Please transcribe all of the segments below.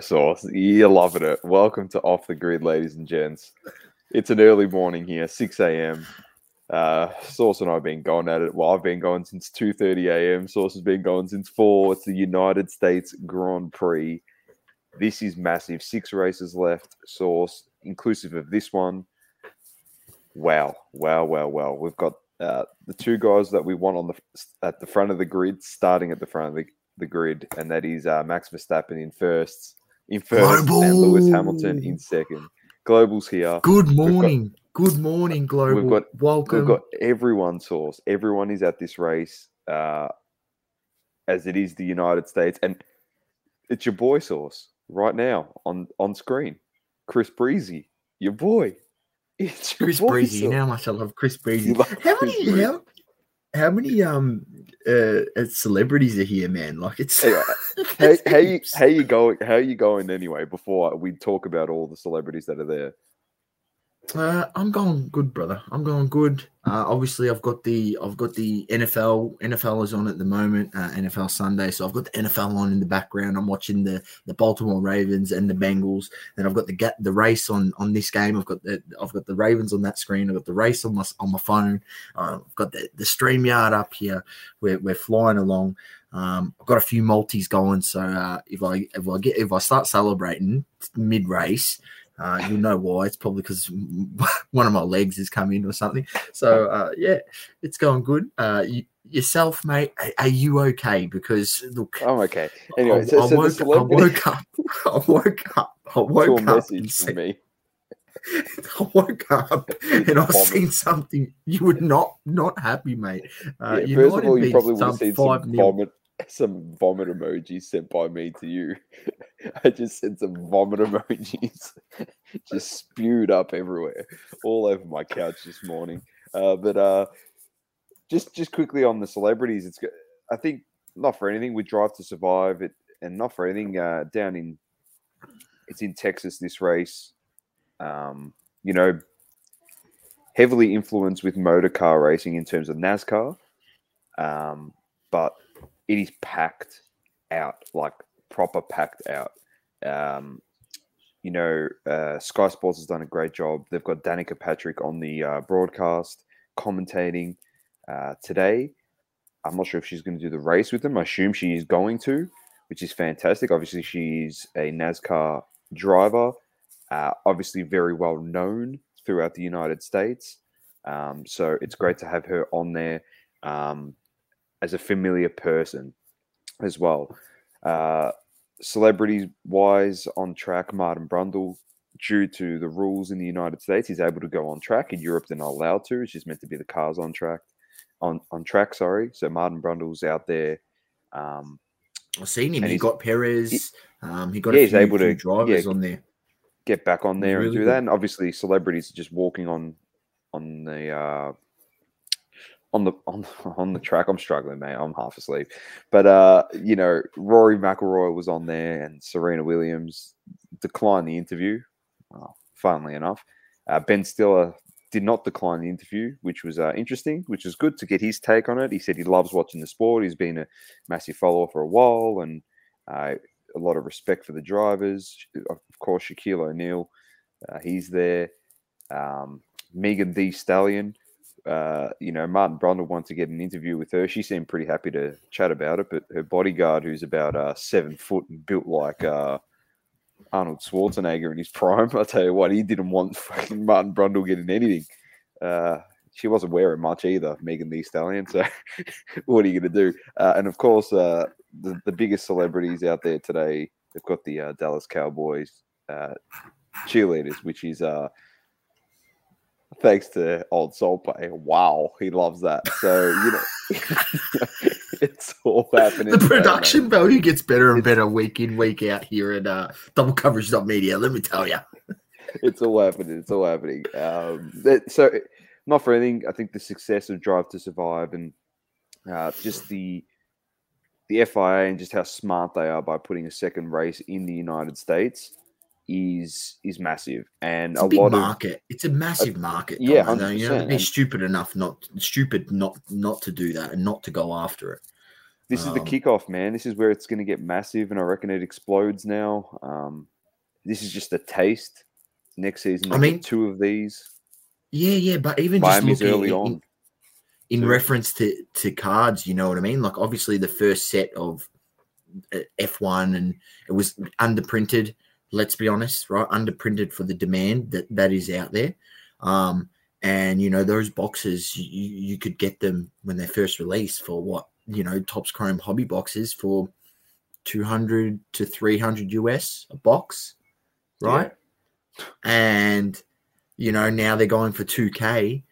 Sauce. You're loving it. Welcome to Off the Grid, ladies and gents. It's an early morning here, 6 a.m. Uh, Sauce and I have been going at it. Well, I've been going since 2.30 a.m. Sauce has been going since 4. It's the United States Grand Prix. This is massive. Six races left, Sauce, inclusive of this one. Wow, wow, wow, wow. We've got uh, the two guys that we want on the at the front of the grid, starting at the front of the, the grid, and that is uh, Max Verstappen in first, in first, Global. and Lewis Hamilton in second. Global's here. Good got- morning. Good morning, Global. We've got- Welcome. We've got everyone Sauce. Everyone is at this race, uh, as it is the United States, and it's your boy Sauce right now on on screen. Chris Breezy, your boy. It's your Chris boy, Breezy. You know how much I love Chris Breezy. Love How Chris many Breezy. how, how many um uh celebrities are here, man? Like it's Anyway, How, how you how you going? How you going anyway? Before we talk about all the celebrities that are there. Uh, I'm going good, brother. I'm going good. Uh, obviously, I've got the I've got the NFL. NFL is on at the moment. Uh, NFL Sunday, so I've got the NFL on in the background. I'm watching the the Baltimore Ravens and the Bengals. Then I've got the the race on on this game. I've got the I've got the Ravens on that screen. I've got the race on my on my phone. Uh, I've got the the StreamYard up here. We're we're flying along. Um, I've got a few multis going. So uh, if I if I get if I start celebrating mid race. Uh, you'll know why. It's probably because one of my legs has come in or something. So uh, yeah, it's going good. Uh, you, yourself, mate, are, are you okay? Because look, I'm okay. Anyway, I, so, I so woke, I woke up. I woke up. I woke up. And message said, me. I woke up and I Vomit. seen something. You were not not happy, mate. Uh, Yeah, first of all, you probably would have seen 5 some vomit, some vomit emojis sent by me to you. I just sent some vomit emojis, just spewed up everywhere, all over my couch this morning. Uh, but uh, just just quickly on the celebrities, it's I think not for anything with Drive to Survive, it and not for anything uh, down in it's in Texas this race. Um, you know, heavily influenced with motor car racing in terms of NASCAR um, but it is packed out, like proper packed out. Um, you know, uh, Sky Sports has done a great job. They've got Danica Patrick on the uh, broadcast commentating uh, today. I'm not sure if she's going to do the race with them. I assume she is going to, which is fantastic. Obviously, she's a NASCAR driver, uh, obviously very well known throughout the United States. Um, so it's great to have her on there. Um, as a familiar person as well. Uh, celebrities wise on track, Martin Brundle, due to the rules in the United States, he's able to go on track. In Europe, they're not allowed to. It's just meant to be the cars on track. On on track, sorry. So Martin Brundle's out there. Um, I've seen him. He got Perez. Um, he got Yeah, a he's few, able to- drivers yeah, on there. get back on there and do good. that. And obviously, celebrities are just walking on on the uh, on the on on the track. I'm struggling, mate. I'm half asleep. But uh, you know, Rory McIlroy was on there, and Serena Williams declined the interview. Well, funnily enough, uh, Ben Stiller did not decline the interview, which was uh, interesting, which is good to get his take on it. He said he loves watching the sport. He's been a massive follower for a while, and uh, a lot of respect for the drivers. Of course, Shaquille O'Neal, uh, he's there. Um, Megan Thee Stallion, uh, you know, Martin Brundle wanted to get an interview with her. She seemed pretty happy to chat about it, but her bodyguard, who's about uh, seven foot and built like uh, Arnold Schwarzenegger in his prime, I tell you what, he didn't want fucking Martin Brundle getting anything. Uh, she wasn't wearing much either, Megan Thee Stallion. So, what are you going to do? Uh, and of course, uh, the, the biggest celebrities out there today, they've got the Dallas Cowboys uh, cheerleaders, which is uh, thanks to old Soul Play. Wow, he loves that. So you know, it's all happening. The production value gets better and better week in, week out here at uh, Double Coverage Media. Let me tell you. it's all happening. It's all happening. Um, that, so, not for anything. I think the success of Drive to Survive and uh, just the the FIA and just how smart they are by putting a second race in the United States is is massive. And It's a, a big lot of market. It's a massive market. yeah, Tom, you know, 100%, be stupid enough not stupid not not to do that and not to go after it. This is the Um, kickoff, man. This is where it's going to get massive, and I reckon it explodes now. Um, this is just a taste. Next season, I mean- two of these. Yeah, yeah, but even Miami's just looking early in, on. in, in reference to to cards, you know what I mean? Like obviously the first set of uh, F1 and it was underprinted, let's be honest, right? Underprinted for the demand that that is out there. Um and you know those boxes you, you could get them when they first released for what, you know, Topps Chrome hobby boxes for 200 to 300 US a box, right? and you know now they're going for 2k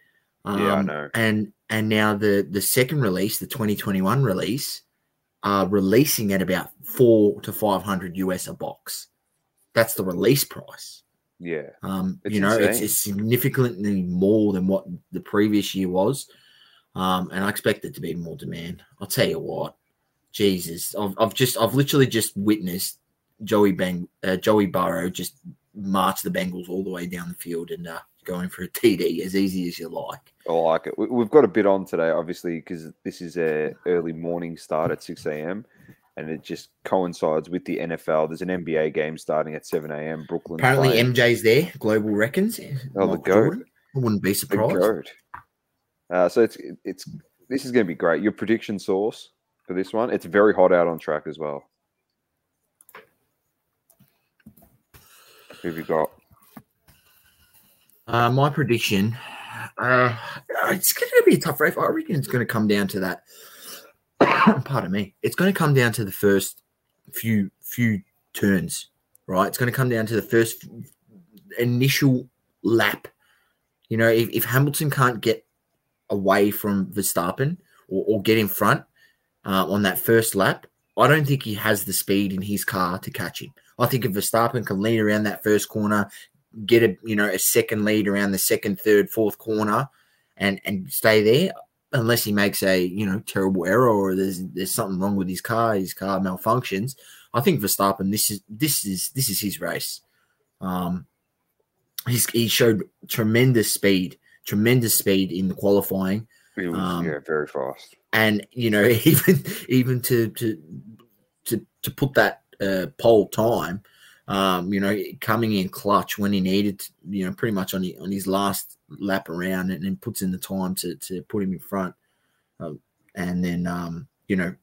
um, Yeah, I know. and and now the the second release the 2021 release are releasing at about four to 500 us a box that's the release price. Yeah, um you know it's, it's significantly more than what the previous year was. Um and i expect it to be more demand. I'll tell you what. Jesus. I've, I've just i've literally just witnessed joey bang uh, joey burrow just march the bengals all the way down the field and uh going for a td as easy as you like. I like it. We've got a bit on today, obviously, because this is a early morning start at six a.m. and it just coincides with the NFL. There's an NBA game starting at seven a.m. Brooklyn. apparently playing mj's there global reckons Oh, the goat. Jordan. i wouldn't be surprised goat. Uh, so it's it's this is going to be great. Your prediction Sauce for this one? It's very hot out on track as well. Who have you got? Uh, my prediction, uh, it's going to be a tough race. I reckon it's going to come down to that. Pardon me. It's going to come down to the first few few turns, right? It's going to come down to the first initial lap. You know, if, if Hamilton can't get away from Verstappen or, or get in front uh, on that first lap, I don't think he has the speed in his car to catch him. I think if Verstappen can lead around that first corner, get a you know a second lead around the second, third, fourth corner, and and stay there. Unless he makes a you know terrible error or there's there's something wrong with his car, his car malfunctions. I think Verstappen this is this is this is his race. Um, he's he showed tremendous speed, tremendous speed in the qualifying was Um, yeah, very fast. and you know even even to to to to put that uh, pole time, um, you know, coming in clutch when he needed, to, you know, pretty much on the, on his last lap around, and then puts in the time to to put him in front, um, and then um, you know.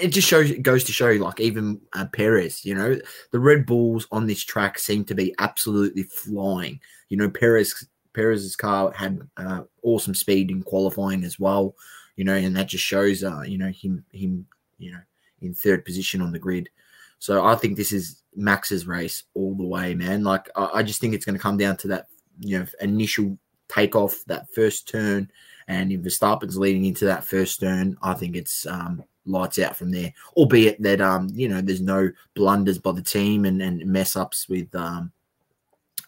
It just shows. It goes to show, you, like even uh, Perez, you know, the Red Bulls on this track seem to be absolutely flying. You know, Perez Perez's car had uh, awesome speed in qualifying as well you know, and that just shows, uh, you know, him, him, you know, in third position on the grid. So I think this is Max's race all the way, man. Like I, I just think it's going to come down to that, you know, initial takeoff, that first turn, and if Verstappen's leading into that first turn, I think it's um, lights out from there. Albeit that, um, you know, there's no blunders by the team and, and mess ups with, um,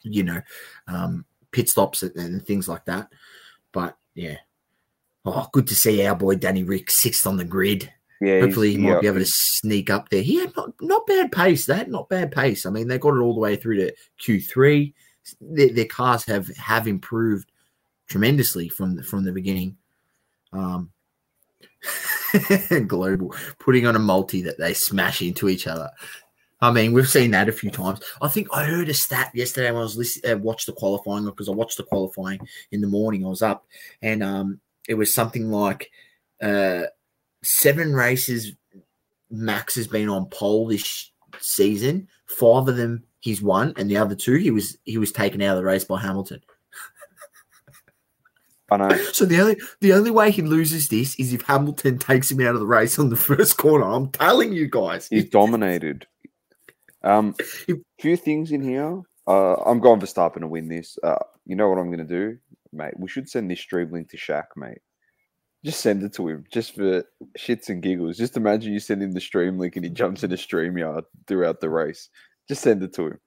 you know, um, pit stops and, and things like that. But yeah, Oh, good to see our boy Danny Rick sixth on the grid. Yeah, Hopefully, he might yeah, be able to sneak up there. He had not, not bad pace. That not bad pace. I mean, they got it all the way through to Q three. Their, their cars have have improved tremendously from the, from the beginning. Um, global putting on a multi that they smash into each other. I mean, we've seen that a few times. I think I heard a stat yesterday when I was listening, uh, watched the qualifying because I watched the qualifying in the morning. I was up, and um, it was something like uh, seven races. Max has been on pole this season. Five of them he's won, and the other two he was he was taken out of the race by Hamilton. I know. So the only the only way he loses this is if Hamilton takes him out of the race on the first corner. I'm telling you guys. He's dominated. Um, If- few things in here. Uh, I'm going for Verstappen to win this. Uh, you know what I'm going to do, mate? We should send this stream link to Shaq, mate. Just send it to him, just for shits and giggles. Just imagine you send him the stream link and he jumps in a StreamYard throughout the race. Just send it to him.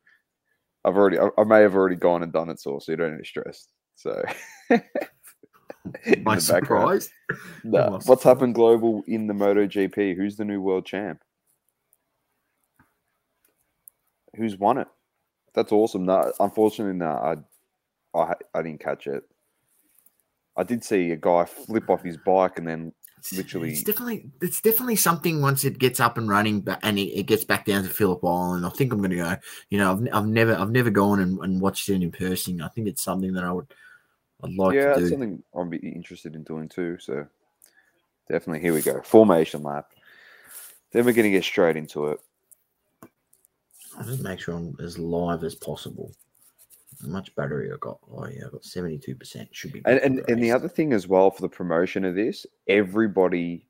I've already, I, I may have already gone and done it, so so you don't need to stress. So, My surprise. Nah, what's happened global in the MotoGP? Who's the new world champ? Who's won it? That's awesome. No, unfortunately, no, I, I, I didn't catch it. I did see a guy flip off his bike and then literally it's definitely it's definitely something once it gets up and running ba- and it, it gets back down to Phillip Island. I think I'm going to go. You know, I've, I've never I've never gone and, and watched it in person. I think it's something that I would I'd like yeah, to do. something I'd be interested in doing too. So definitely, here we go. Formation lap. Then we're going to get straight into it. I'll just make sure I'm as live as possible. Much battery I got? Oh yeah, I got seventy two percent. Should be. And and, the and the other thing as well for the promotion of this, everybody,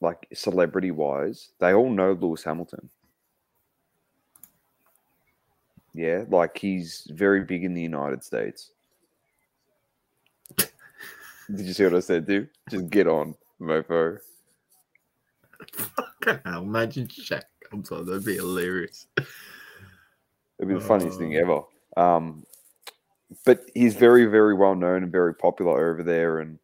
like celebrity wise, they all know Lewis Hamilton. Yeah, like he's very big in the United States. Did you see what I said, dude? Just get on, mofo. Fucking hell, imagine Shaq comes on. That'd be hilarious. It'd be the funniest thing Oh. ever. Um, but he's very, very well known and very popular over there, and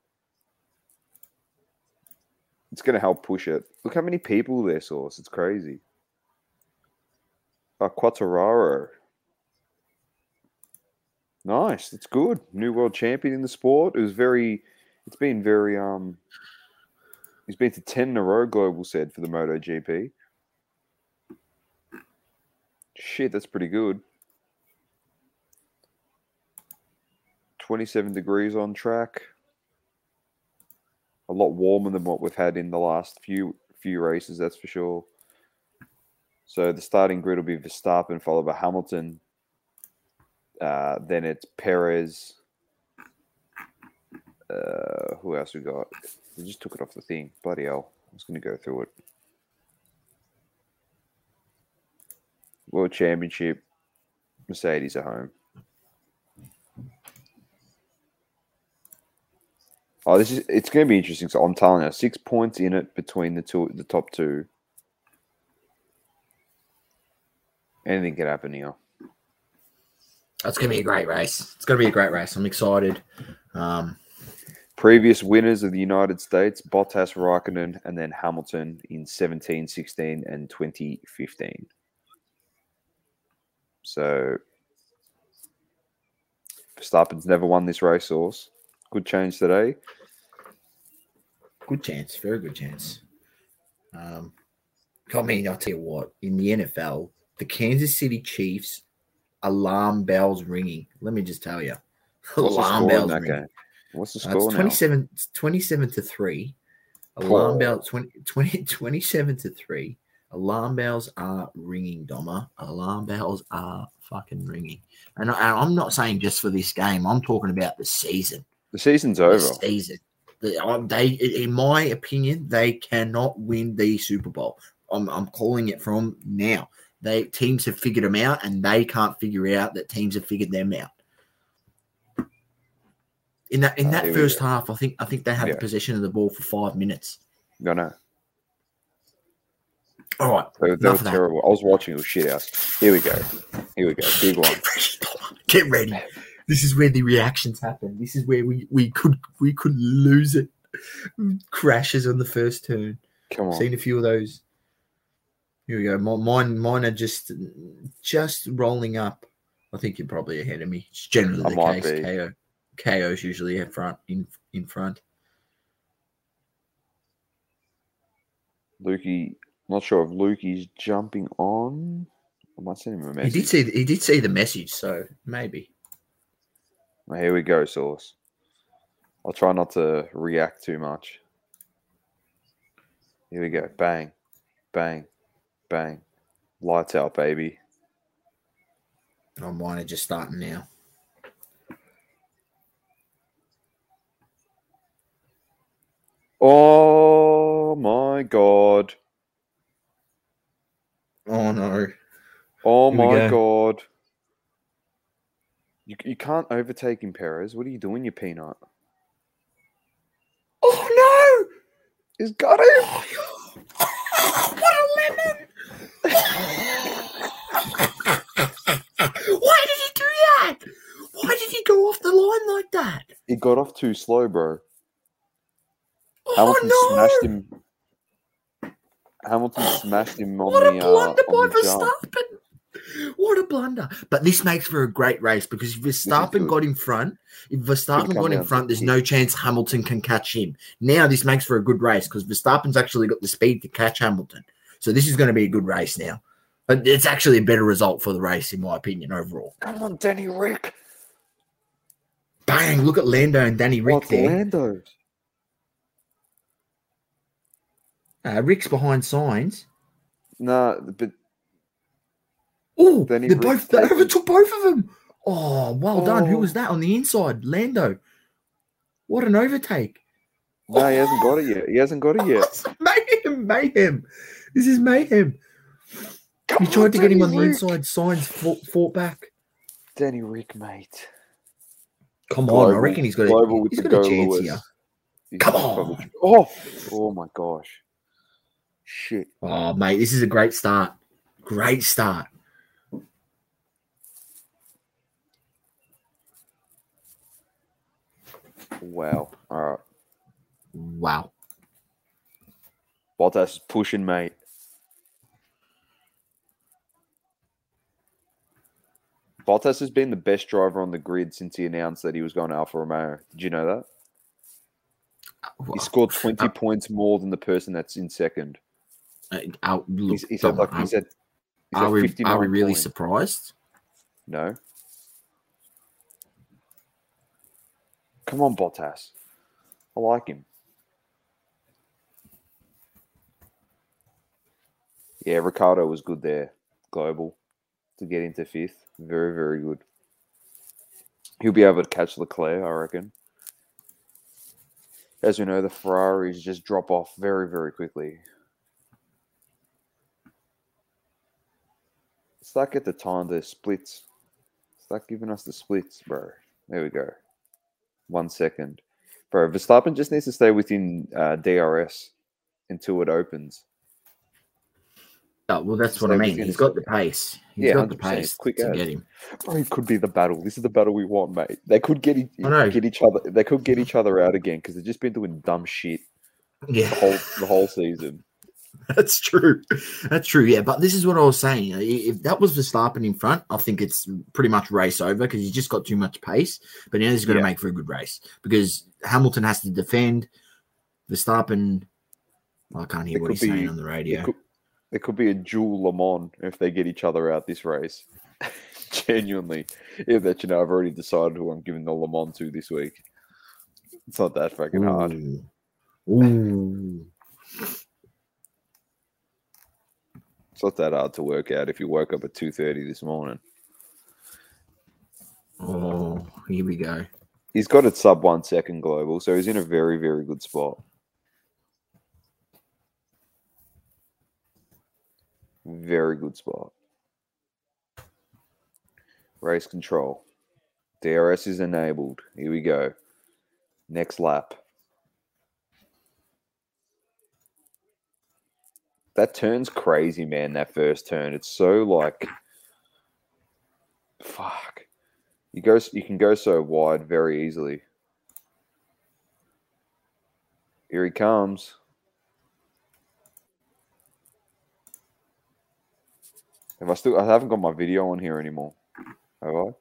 it's going to help push it. Look how many people there, Sauce. It's crazy. Uh, Quartararo. Nice. That's good. New world champion in the sport. It was very. It's been very. Um. He's been to ten in a row. Global said for the MotoGP. Shit, that's pretty good. 27 degrees on track. A lot warmer than what we've had in the last few few races, that's for sure. So the starting grid will be Verstappen, followed by Hamilton. Uh, then it's Perez. Uh, who else we got? We just took it off the thing. Bloody hell. I was going to go through it. World Championship. Mercedes at home. Oh, this is it's going to be interesting. So I'm telling you, six points in it between the two, the top two. Anything could happen here. That's gonna be a great race. It's gonna be a great race. I'm excited. Um, Previous winners of the United States: Bottas, Raikkonen, and then Hamilton in 17, 16, and 2015. So Verstappen's never won this race. Sauce. Good chance today. good chance, very good chance. Um, I mean, I'll tell you what. In the NFL, the Kansas City Chiefs alarm bells ringing. Let me just tell you, What's alarm bells ringing. game? What's the Uh, score it's now? 27, it's 27 to 3. Alarm Oh. bells 20, 20, 27 to 3. Alarm bells are ringing, Doma. Alarm bells are fucking ringing. And, I, and I'm not saying just for this game. I'm talking about the season. The season's over. season. Um, they, in my opinion, they cannot win the Super Bowl. I'm, I'm calling it from now. They teams have figured them out, and they can't figure out that teams have figured them out. In that in Oh, that we first half, I think I think they had Yeah. the possession of the ball for five minutes. No, no. All right, They, they were terrible. I was watching. It was shit house. Here we go. Here we go. Big one. get ready, get ready. This is where the reactions happen. This is where we we could we could lose it. Hmm. Crashes on the first turn. Come on. Seen a few of those. Here we go. Mi- Mine, mine are just just rolling up. I think you're probably ahead of me. It's generally I the might case. be. KO, KO's usually in front. In in front. Lukey. Not sure if Lukey's jumping on. I might send him a message. He did see. He did see the message, so maybe. Here we go, Sauce. I'll try not to react too much. Here we go. Bang. Bang. Bang. Lights out, baby. Oh, mine are just starting now. Oh my god. Oh no! Oh Here my go. god. You, you can't overtake him, Perez. What are you doing, you peanut? Oh no! He's got him. what a lemon! Why did he do that? Why did he go off the line like that? He got off too slow, bro. Oh Hamilton no! smashed him. Hamilton smashed him on What a the, uh, blunder on by. Verstappen! What a blunder! But this makes for a great race because if Verstappen got in front, if Verstappen got in front, there's no chance Hamilton can catch him. Now this makes for a good race because Verstappen's actually got the speed to catch Hamilton. So this is going to be a good race now. But it's actually a better result for the race, in my opinion, overall. Come on, Danny Rick. Bang! Look at Lando and Danny Rick What's there. Lando? Uh, Rick's behind Sainz. No, but Oh, they Rick both they overtook both of them. Oh, well done. Who Oh. was that on the inside? Lando. What an overtake. no, he hasn't got it yet. He hasn't got it yet. mayhem, mayhem. This is mayhem. Come He tried to get him on the inside. Sainz fought, fought back. Danny Rick, mate. Come on, I reckon he's got global a, he's got a chance Lewis. here. He's Come probably- on. Oh, oh my gosh. Shit. Oh, mate, this is a great start. Great start. Wow. All right. Wow. Bottas is pushing, mate. Bottas has been the best driver on the grid since he announced that he was going to Alfa Romeo. Did you know that? He scored 20 Uh, points more than the person that's in second. Uh, uh, look, He's, he's Dom, like are- he's at, he's are, we, are we really points. surprised? No. Come on, Bottas. I like him. Yeah, Ricciardo was good there, global, to get into fifth. Very, very good. He'll be able to catch Leclerc, I reckon. As we know, the Ferraris just drop off very, very quickly. Start at the time the splits. Start giving us the splits, bro. There we go. One second. Bro, Verstappen just needs to stay within uh, DRS until it opens. Oh, well, that's what I mean. He's got the pace. He's Yeah, got the pace Quick to as. get him. Bro, it could be the battle. This is the battle we want, mate. They could get, e- get each other. They could get each other out again because they've just been doing dumb shit Yeah. the whole the whole season. That's true. That's true. Yeah, but this is what I was saying. If that was Verstappen in front, I think it's pretty much race over because he's just got too much pace. But now he's going to Yeah. make for a good race because Hamilton has to defend. Verstappen, I can't hear It what he's saying on the It radio. could, it could be a dual Le Mans if they get each other out this race. Genuinely, if that you know, I've already decided who I'm giving the Le Mans to this week. It's not that fucking hard. Ooh. Ooh. It's not that hard to work out if you woke up at two thirty this morning. Oh, here we go. He's got it sub one second global, so he's in a very, very good spot. Very good spot. Race control. DRS is enabled. Here we go. Next lap. That turn's crazy, man. That first turn. It's so like fuck. You go you can go so wide very easily. Here he comes. Have I still I haven't got my video on here anymore. Have I?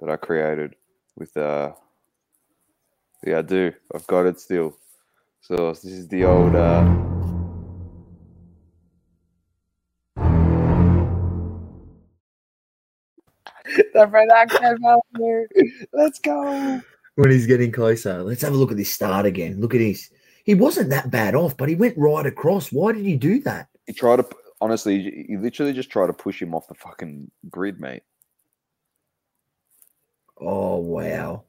That I created with uh Yeah I do. I've got it still. So this is the old uh the production value. Let's go. When he's getting closer, let's have a look at this start again. Look at this. He wasn't that bad off, but he went right across. Why did he do that? He tried to honestly he literally just tried to push him off the fucking grid, mate. Oh wow.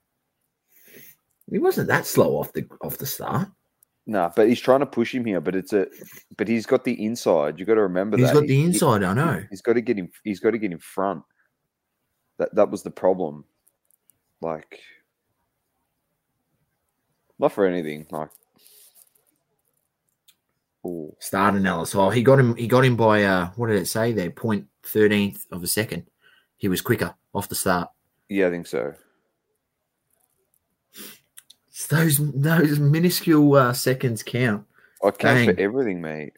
He wasn't that slow off the off the start. Nah, but he's trying to push him here, but it's a but he's got the inside. You got to remember He's that. He's got He- the he- inside, I know. He's got to get him. He's got to get in front. That that was the problem. Like, not for anything. Like, oh, Start analysis. Oh, he got him. He got him by uh, what did it say there? Point thirteenth of a second. He was quicker off the start. yeah, I think so. It's those those minuscule uh, seconds count. I count for everything, mate.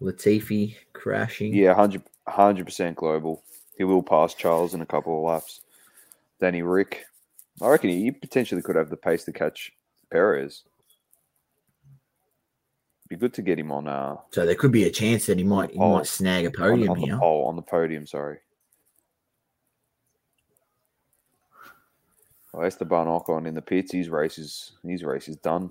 Latifi crashing. Yeah, 100 percent global. He will pass Charles in a couple of laps. Danny Rick. I reckon he potentially could have the pace to catch Perez. Be good to get him on uh So there could be a chance that he might he pole. might snag a on, podium on the here. pole on the podium, sorry. Well, Esteban Ocon in the pits. His race is his race is done.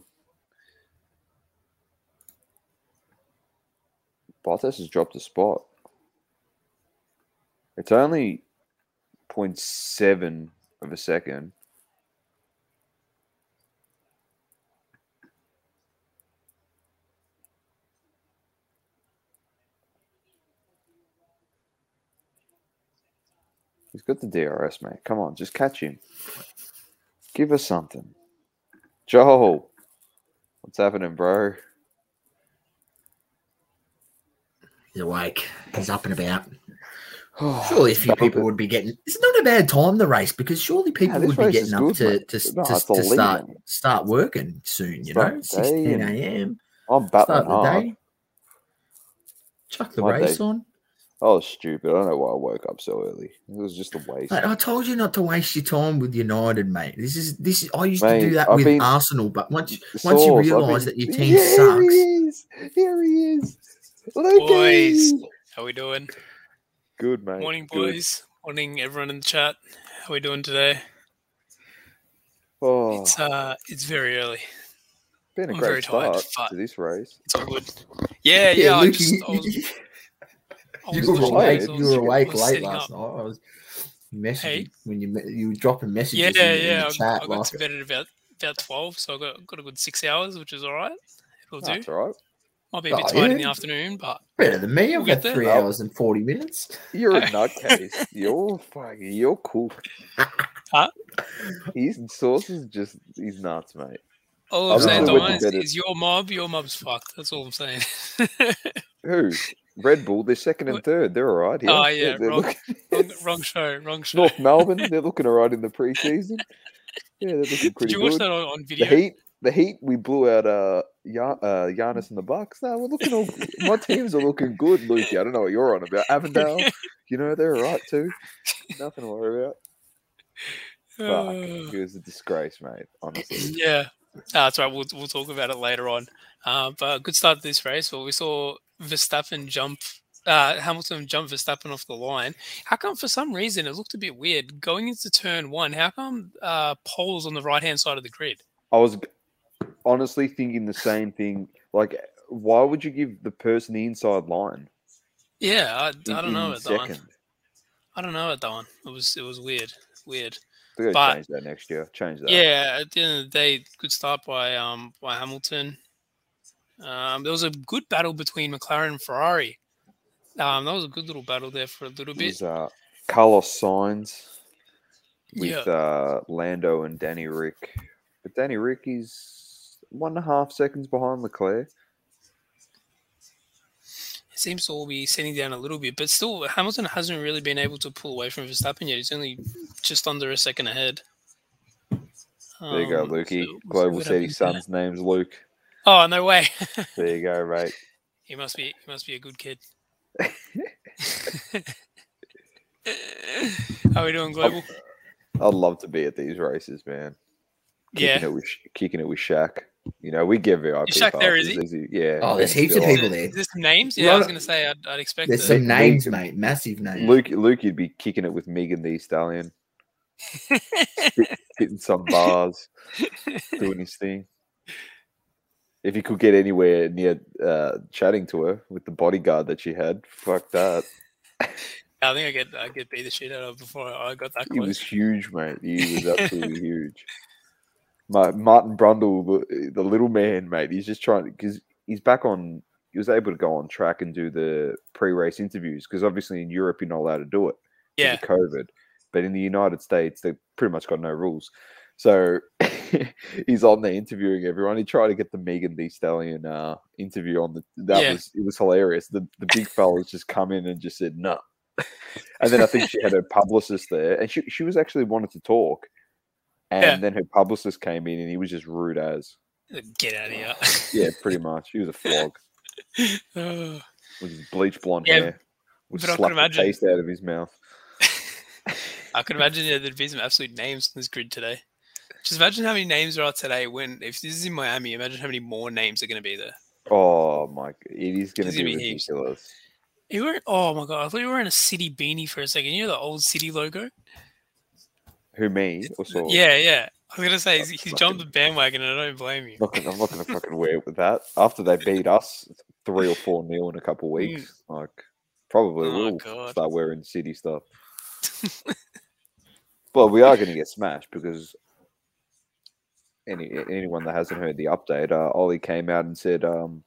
Bottas has dropped a spot. It's only 0.7 of a second. He's got the DRS, mate. Come on, just catch him. Give us something. Joel, what's happening, bro? He's awake. He's up and about. Oh, surely a few people would be getting. It's not a bad time the race because surely people this would be getting up good, to to, No, to, to start start working soon. You Start know, the six day ten and- a.m. I'm Start the hard. day. Chuck the My race day. on. I was stupid. I don't know why I woke up so early. It was just a waste. Mate, I told you not to waste your time with United, mate. This is this. Is, I used Mate, to do that I've with been- Arsenal, but once Sauce, once you realise been- that your team Yeah, Here he is. Here he is. Lukey. Boys. How are we doing? Good, mate. Morning, Good. boys. Morning, everyone in the chat. How are we doing today? Oh, It's uh, it's very early. been a I'm great very tired, start but- to this race. It's all good. Yeah, yeah. I Luke, just, you, I was, I you was were awake- awake. You were awake late last up. night. I was messaging Hey? when you you were dropping messages. Yeah, in, the- in yeah. the I, chat. I got like, to bed at about about twelve, so I got got a good six hours, which is all right. It'll do. That's all right. Might be a bit Oh, tight in the afternoon, but better than me. I've We'll had get three there. hours and forty minutes. You're a nutcase. you're fucking. You're cool. Huh? He's sauce is just. He's nuts, mate. all I'm Obviously saying, went to Thomas, bed is your mob. Your mob's fucked. That's all I'm saying. Who? Red Bull. They're second and third. They're all right. Here. Oh, yeah, They're wrong- looking- wrong, wrong show. Wrong show. North Melbourne. They're looking all right in the preseason. Yeah, they're looking Did pretty you watch that on, on The video? Heat, the Heat, we blew out uh, Gian, uh Giannis and the Bucks. No, we're looking all. my teams are looking good, Lukey. I don't know what you're on about. Avondale, you know they're all right too. Nothing to worry about. Fuck, Uh, it was a disgrace, mate. Honestly, Yeah, Ah, that's right. We'll we'll talk about it later on. Uh, but good start to this race. Well, we saw Verstappen jump, uh, Hamilton jump Verstappen off the line. How come for some reason it looked a bit weird going into turn one? How come uh, poles on the right hand side of the grid? I was honestly thinking the same thing. Like, why would you give the person the inside line? Yeah, I, I don't know about that one. second? I don't know about that one. It was it was weird, weird. They gotta change that next year. Change that. Yeah, at the end of the day, good start by um by Hamilton. Um, there was a good battle between McLaren and Ferrari. Um, that was a good little battle there for a little bit. was uh, Carlos Sainz with Yeah. uh, Lando and Danny Rick. But Danny Rick is one and a half seconds behind Leclerc. It seems to all be sitting down a little bit, but still, Hamilton hasn't really been able to pull away from Verstappen yet. He's only just under a second ahead. There you go, Um, Lukey. so Global City there. name's Luke. Oh no way! There you go, mate. he must be. He must be a good kid. How are we doing, global? I'd love to be at these races, man. Kicking Yeah. it with kicking it with Shaq. You know, we get VIP. Is Shaq there, is he? is Yeah. Oh, there's heaps of still on. people there. Is there some names? Yeah, I was going to say I'd, I'd expect There's it. some names, Meg- mate. Massive names. Luke, Luke, you'd be kicking it with Megan Thee Stallion, hitting some bars, doing his thing. If you could get anywhere near uh, chatting to her with the bodyguard that she had, fuck that. I think I get I get beat the shit out of before I got that He was huge, mate. He was absolutely huge. Ma- Martin Brundle, the, the little man, mate. He's just trying because he's back on. He was able to go on track and do the pre-race interviews because obviously in Europe you're not allowed to do it. Yeah, COVID. But in the United States, they pretty much got no rules. So he's on there interviewing everyone. He tried to get the Megan Thee Stallion uh, interview on the. That Yeah. was it was hilarious. The the big fellas just come in and just said no. And then I think she had her publicist there, and she she was actually wanted to talk. And Yeah. then her publicist came in, and he was just rude as. get out of here. Yeah, pretty much. He was a flog with his bleach blonde Yeah, hair. Would but I slap could the imagine- taste out of his mouth. I could imagine yeah, there'd be some absolute names on this grid today. Just imagine how many names there are today. When if this is in Miami, imagine how many more names are going to be there. Oh my! It is going to be be heaps. ridiculous. You were oh my god! I thought you were in a city beanie for a second. You know the old city logo? Who me or Saul? Yeah, yeah. I was gonna say he's, he's jumped the bandwagon, and I don't blame you. I'm not, gonna, I'm not gonna fucking wear it with that. After they beat us three or four nil in a couple of Mm. weeks, like probably Oh, will God. start wearing city stuff. but we are to get smashed because any anyone that hasn't heard the update, uh, Ollie came out and said um,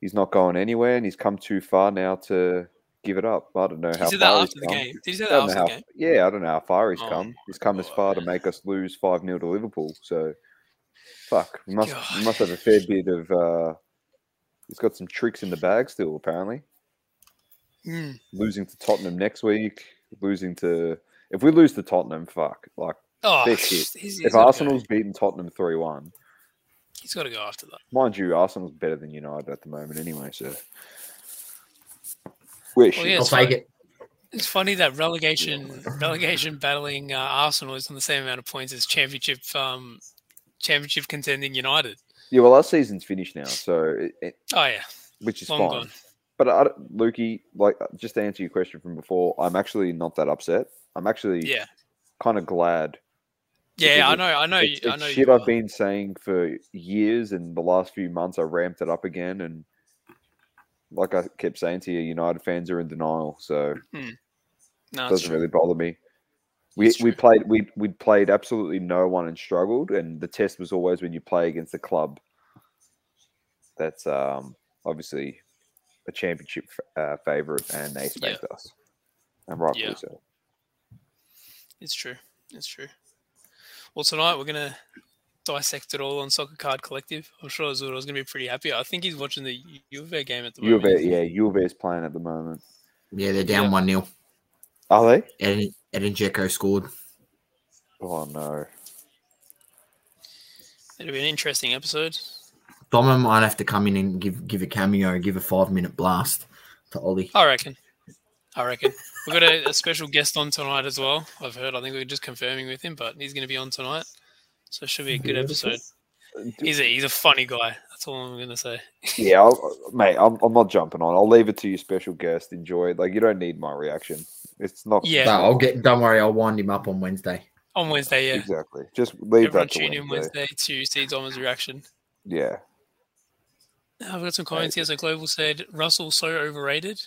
he's not going anywhere and he's come too far now to give it up. I don't know how He said that far after he's the come. game. Did he say that after know the game? yeah, I don't know how far he's Oh come. He's come as God. far to make us lose five 0 to Liverpool. So, fuck, we must we must have a fair bit of. uh He's got some tricks in the bag still, apparently. Mm. Losing to Tottenham next week, losing to. If we lose to Tottenham, fuck. Like, Oh, he's, he's if Arsenal's go. beaten Tottenham 3 1, he's got to go after that. mind you, Arsenal's better than United at the moment anyway, so. Wish. Well, yeah, I'll it's take fine. it. It's funny that relegation, relegation battling uh, Arsenal is on the same amount of points as championship, um, championship contending United. Yeah, well, our season's finished now, so it, it, Oh yeah, which is long fine. gone. But I, don't- Lukey, like just to answer your question from before, I'm actually not that upset. I'm actually Yeah, kind of glad. yeah. I know, I know, It's, you, I know. shit you I've been saying for years, and the last few months I ramped it up again. And like I kept saying to you, United fans are in denial, so No, it doesn't true. really bother me. We It's we true. played we we played absolutely no one and struggled, and the test was always when you play against a club that's um obviously a championship f- uh, favorite, and they spanked us, and rightfully Yeah. so. It's true. It's true. Well, tonight we're gonna dissect it all on Soccer Card Collective. I'm sure Zudo's gonna be pretty happy. I think he's watching the Juve game at the U of moment. A, yeah, U of A is playing at the moment. Yeah, they're down Yeah. 1 0. Are they? Eden, Edin Dzeko scored. Oh no. It'll be an interesting episode. Doma might have to come in and give give a cameo, give a five minute blast to Ollie. I reckon. I reckon. We've got a, a special guest on tonight as well. I've heard. I think we're just confirming with him, but he's going to be on tonight. So it should be a good episode. He's a he's a funny guy. That's all I'm going to say. Yeah, I'll, mate, I'm, I'm not jumping on. I'll leave it to your special guest. Enjoy it. Like you don't need my reaction. It's not. Yeah. No, I'll get. Don't worry, I'll wind him up on Wednesday. On Wednesday, yeah. exactly. Just leave Everyone that to tune in Wednesday. Wednesday to see Dom's reaction. Yeah. I've got some comments here. So Global said Russell so overrated.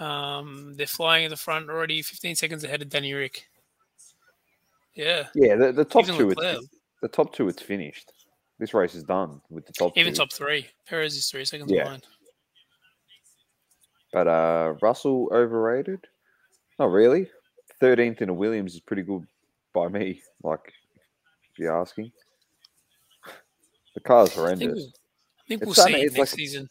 Um, they're flying at the front already, 15 seconds ahead of Danny Rick. Yeah, Yeah, the, the top Even two. Leclerc. It's, the top two. It's finished. This race is done with the top even two. top three. Perez is three seconds Yeah. behind. But uh, Russell overrated? Not really. Thirteenth in a Williams is pretty good by me. Like, if you're asking, the car's I think, horrendous. I think we'll see next like- season.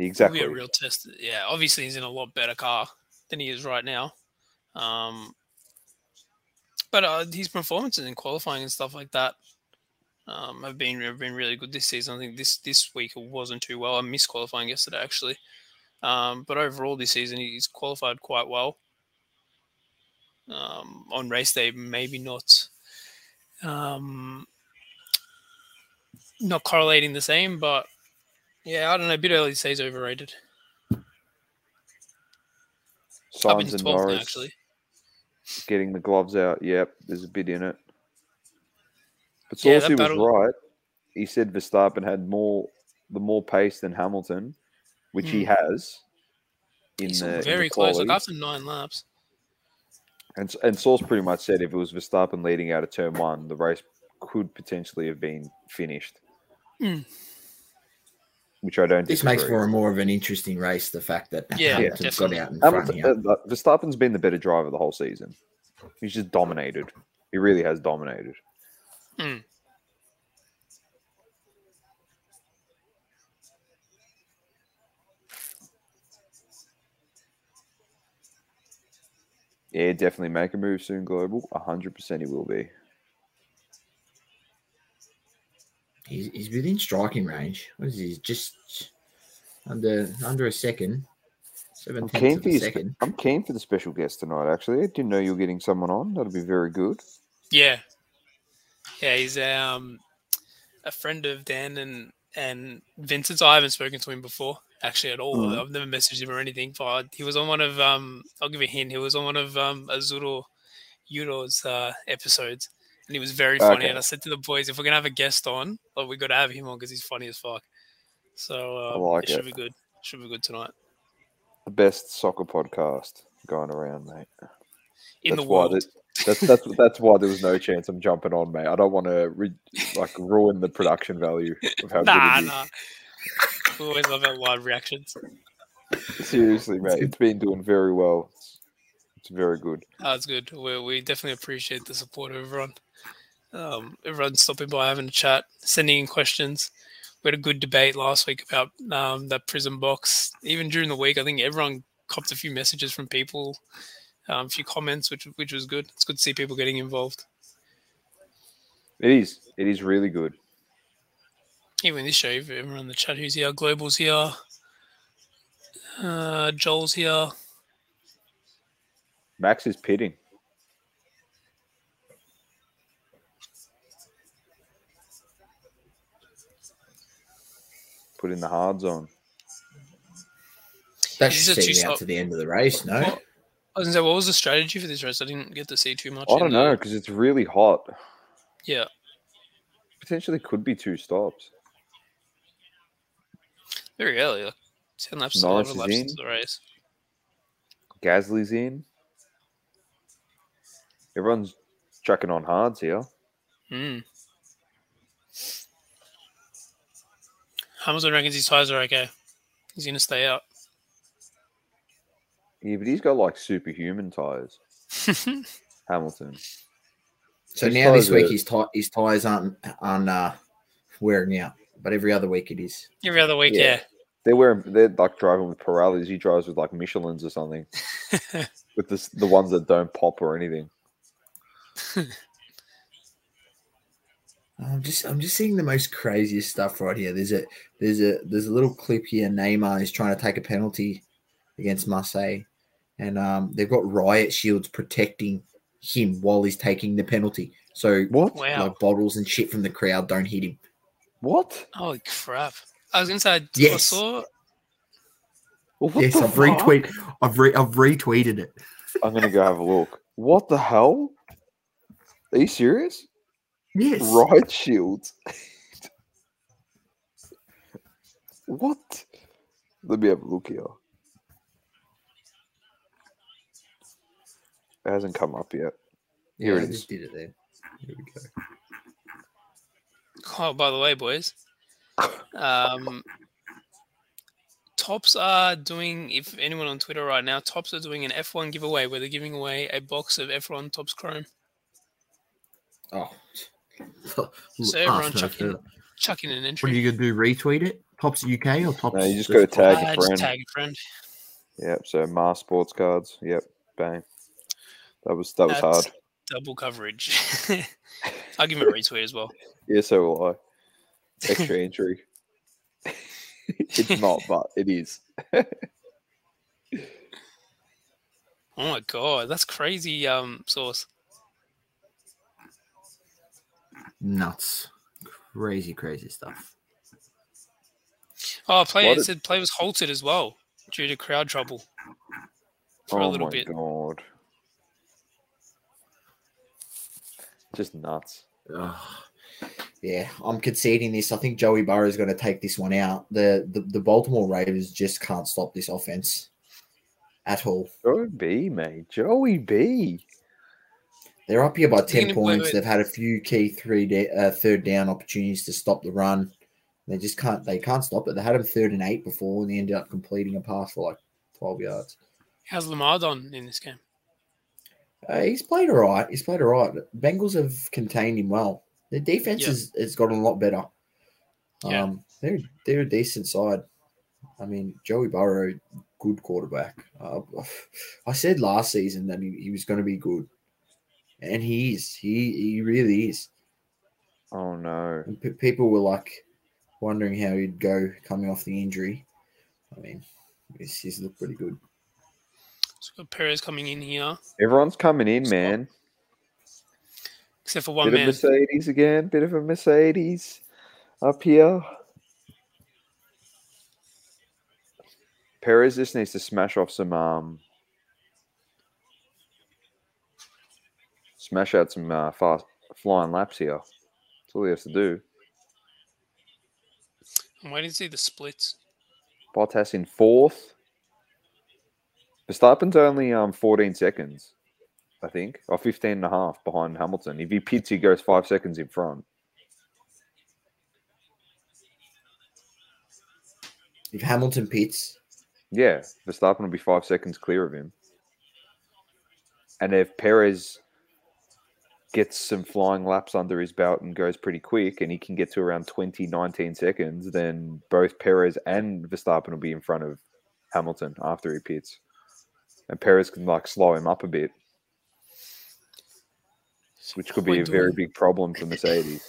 Exactly. It'll be a real test. Yeah, obviously he's in a lot better car than he is right now. Um, but uh, his performances in qualifying and stuff like that um, have been have been really good this season. I think this this week it wasn't too well. I missed qualifying yesterday actually, um, but overall this season he's qualified quite well. Um, on race day, maybe not. Um, not correlating the same, but yeah, I don't know. A bit early to say he's overrated. Sainz and 12th now, Norris actually. getting the gloves out. Yep, there's a bit in it. But Yeah, that Saucy was right. He said Verstappen had more, the more pace than Hamilton, which he has. In Hmm. He's the in the very close. Like quali. after nine laps. And and Sauce pretty much said if it was Verstappen leading out of turn one, the race could potentially have been finished. Hmm. Which I don't. This makes for a more of an interesting race. The fact that Yeah, Hamilton's got out in front here. uh, uh, Verstappen's been the better driver the whole season. He's just dominated. He really has dominated. Hmm. Yeah, definitely make a move soon. Global, hundred percent, he will be. He's, he's within striking range. What is he? Just under under a second. So I'm 17th keen of for the you. Spe- second. I'm keen for the special guest tonight. Actually, I didn't know you were getting someone on. That'll be very good. Yeah, yeah, he's um a friend of Dan and and Vincent's. I haven't spoken to him before actually at all. Mhm. I've never messaged him or anything, but he was on one of um. I'll give a hint. He was on one of um Azuro Yuro's uh, episodes, and he was very funny. Okay. And I said to the boys, if we're gonna have a guest on, like we got to have him on because he's funny as fuck. So uh, like it should be good. Should be good tonight The best soccer podcast going around, mate. in that's the world. That's that's that's why there was no chance I'm jumping on, mate. I don't want to re- like ruin the production value of how Nah, good it nah. We always love our live reactions. Seriously, mate, it's been doing very well. It's, it's very good. That's good. We, we definitely appreciate the support of everyone. Um, everyone stopping by, having a chat, sending in questions. We had a good debate last week about um, that prison box. Even during the week, I think everyone copped a few messages from people, um, a few comments, which which was good. It's good to see people getting involved. It is. It is really good. Even this show, everyone in the chat who's here, Global's here, uh, Joel's here. Max is pitting. Put in the hard zone. That Is should it see me out to the end of the race, no? Well, what was the strategy for this race? I didn't get to see too much. I don't know because it's really hot. Yeah, Potentially could be two stops. very early, like ten laps, Norris eleven is laps in. into the race. Gasly's in. Everyone's chucking on hards here. Mm. Hamilton reckons his tires are okay. He's going to stay out. Yeah, but he's got like superhuman tires. Hamilton. So His now this week are- his ti- his tires aren't aren't uh, wearing out, but every other week it is. Every other week, Yeah. yeah. They're wearing. They're like driving with Pirellis. He drives with like Michelin's or something. with this, the ones that don't pop or anything. I'm just I'm just seeing the most craziest stuff right here. There's a there's a there's a little clip here. Neymar is trying to take a penalty against Marseille, and um, they've got riot shields protecting him while he's taking the penalty. So What? Wow. like bottles and shit from the crowd don't hit him. What? Holy crap. I was going to say, I Yes. saw. Well, what yes, I've fuck? retweet I've re- I've retweeted it. I'm gonna go have a look. What the hell? Are you serious? Yes. Riot shields. what? Let me have a look here. It hasn't come up yet. Here Yeah, it is. did it there. Here we go. Oh, by the way, boys, um, Topps are doing, if anyone on Twitter right now, Topps are doing an F1 giveaway where they're giving away a box of F1 Topps Chrome. Oh. So everyone chuck in, chuck in an What are you gonna do? Retweet it? Topps UK or Topps? No, you just go tag a Uh, just friend. tag a friend. Yep. So Mars sports cards. Yep. Bang. That was that was That's hard. Double coverage. I'll give him a retweet as well. Yeah. So will I. Extra entry. it's not, but it is. Oh my god, that's crazy. Um, Sauce. Nuts. Crazy, crazy stuff. Oh, play What it a- said play was halted as well due to crowd trouble for a oh little my bit. god. Just nuts. Ugh. Yeah, I'm conceding this. I think Joey Burrow is going to take this one out. The, the the Baltimore Ravens just can't stop this offense at all. Joey B, mate. Joey B. They're up here by ten Thinking- wait, points. wait. They've had a few key three da- uh, third down opportunities to stop the run. They just can't. They can't stop it. They had them third and eight before, and they ended up completing a pass for like twelve yards. How's Lamar done in this game? Uh, he's played all right. He's played all right. Bengals have contained him well. Their defense Yeah. has, has gotten a lot better. Yeah. Um, they're they're a decent side. I mean, Joey Burrow, good quarterback. Uh, I said last season that he, he was going to be good, and he is. He he really is. Oh no. Pe- people were like wondering how he'd go coming off the injury. I mean, he's, he's looked pretty good. So Perez coming in here, Everyone's coming in, man. except for one Bit of. Mercedes again. Bit of a Mercedes up here. Perez just needs to smash off some um smash out some uh, fast flying laps here. That's all he has to do. I'm waiting to see the splits. Bottas in fourth. Verstappen's only um 14 seconds, I think, or 15 and a half behind Hamilton. If he pits, he goes five seconds in front. If Hamilton pits, Yeah, Verstappen will be five seconds clear of him. And if Perez gets some flying laps under his belt and goes pretty quick and he can get to around 20, 19 seconds, then both Perez and Verstappen will be in front of Hamilton after he pits. And Perez can like slow him up a bit, which could be a very big problem for Mercedes.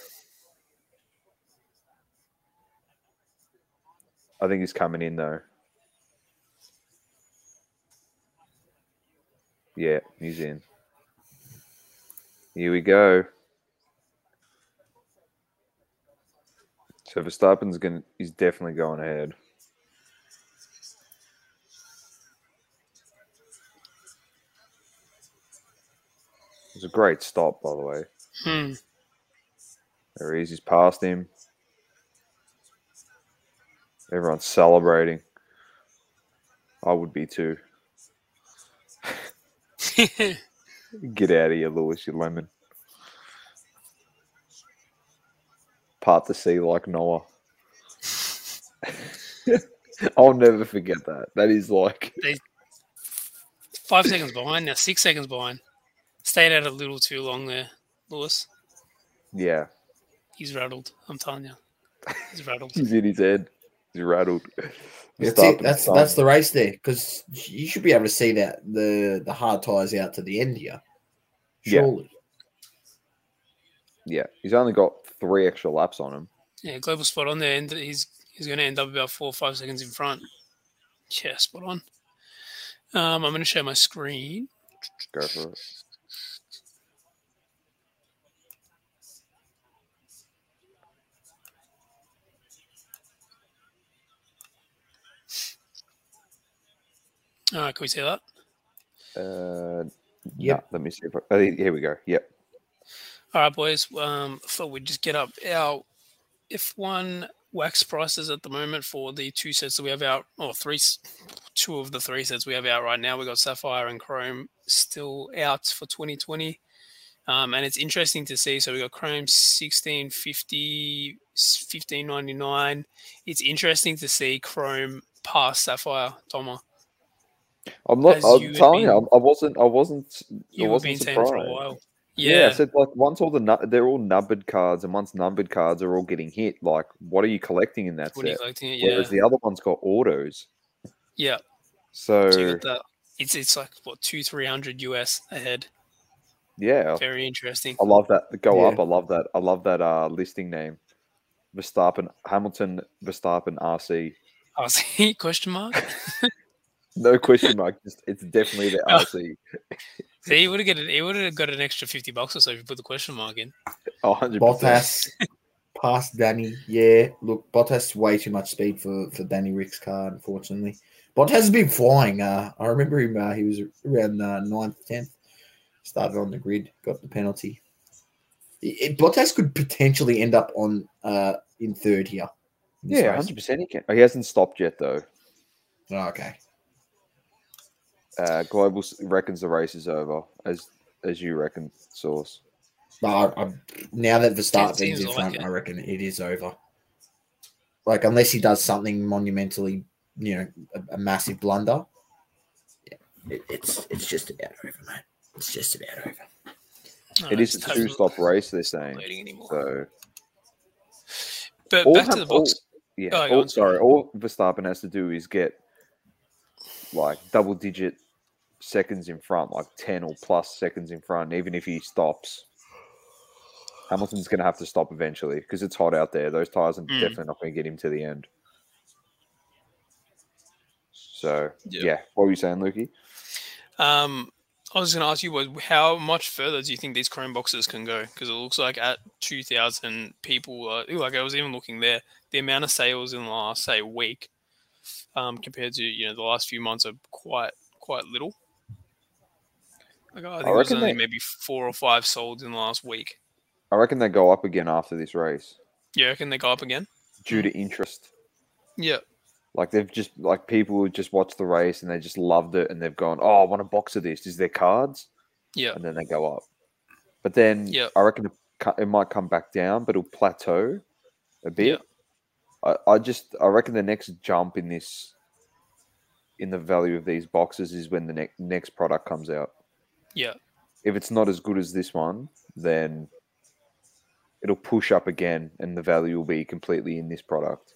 I think he's coming in though. Yeah, he's in. Here we go. So Verstappen's gonna he's definitely going ahead. Was a great stop, by the way. Hmm. There he is. He's past him. Everyone's celebrating. I would be too. Get out of here, Lewis, you lemon. Part the sea like Noah. I'll never forget that. That is like, Five seconds behind now. Six seconds behind. Stayed out a little too long there, Lewis. yeah, He's rattled. I'm telling you, he's rattled. he's in his head. He's rattled. that's it. That's that's the race there because you should be able to see that the the hard tires out to the end here. Yeah. Yeah, he's only got three extra laps on him. Yeah, global spot on there, and he's he's going to end up about four or five seconds in front. Yeah, spot on. Um, I'm going to share my screen. Go for it. All right, can we see that? Uh, Yep. let me see. If I, oh, here we go. Yep. All right, boys. Um, thought we'd just get up our F1 wax prices at the moment for the two sets that we have out, or three, two of the three sets we have out right now. We got Sapphire and Chrome still out for 2020. Um, and it's interesting to see. So we got Chrome 1650, 1599. It's interesting to see Chrome pass Sapphire, Thomas. I'm not. I'm you telling you, been- I I wasn't. I wasn't. I You have wasn't been saying for a surprised. while. Yeah. Yeah. I said like once all the nu- they're all numbered cards, and once numbered cards are all getting hit, like what are you collecting in that you're set? collecting it, yeah. Whereas the other one's got autos. yeah. So, So you that. It's it's like what two three hundred US ahead. yeah, Very interesting. I love that. Go Yeah. up. I love that. I love that uh listing name. Verstappen, Hamilton, Verstappen, RC. RC question mark. No question mark. Just it's definitely the Oh. RC. See, he would have got it. He would have got an extra fifty bucks or so if you put the question mark in. Oh, 100%. Bottas past Danny. Yeah, look, Bottas way too much speed for for Danny Ric's car. Unfortunately, Bottas has been flying. Uh, I remember him. Uh, he was around uh, ninth, tenth. Started on the grid, got the penalty. It, Bottas could potentially end up on uh in third here. in Yeah, race. hundred percent. He can. He hasn't stopped yet though. Oh, okay. Uh, Global reckons the race is over, as as you reckon, Sauce. No, I, I, now that Verstappen's seems in like front, it. I reckon it is over. Like unless he does something monumentally, you know, a, a massive blunder. Yeah, it, it's it's just about over, mate. It's just about over. No, It is a totally two-stop race. They're saying. not leading anymore. So but all back to the box. all- yeah. Oh, all- sorry. sorry. All Verstappen has to do is get like double-digit seconds in front, like ten or plus seconds in front. Even if he stops, Hamilton's going to have to stop eventually because it's hot out there. Those tires are Mm. definitely not going to get him to the end. So Yeah. yeah, what were you saying, Lukey? Um, I was going to ask you, was how much further do you think these Chrome boxes can go? Because it looks like at 2,000 people, uh, like I was even looking there, the amount of sales in the last, say, week um, compared to, you know, the last few months are quite, quite little. Like, I think I reckon only they- maybe four or five sold in the last week. I reckon they go up again after this race Yeah, can they go up again? due to interest. Yeah. Like they've just like people who just watched the race and they just loved it and they've gone, oh, I want a box of this. Is there cards? Yeah. And then they go up. But then Yeah. I reckon it, it might come back down, but it'll plateau a bit. Yeah. I, I just I reckon the next jump in this in the value of these boxes is when the ne- next product comes out. Yeah. If it's not as good as this one, then it'll push up again and the value will be completely in this product.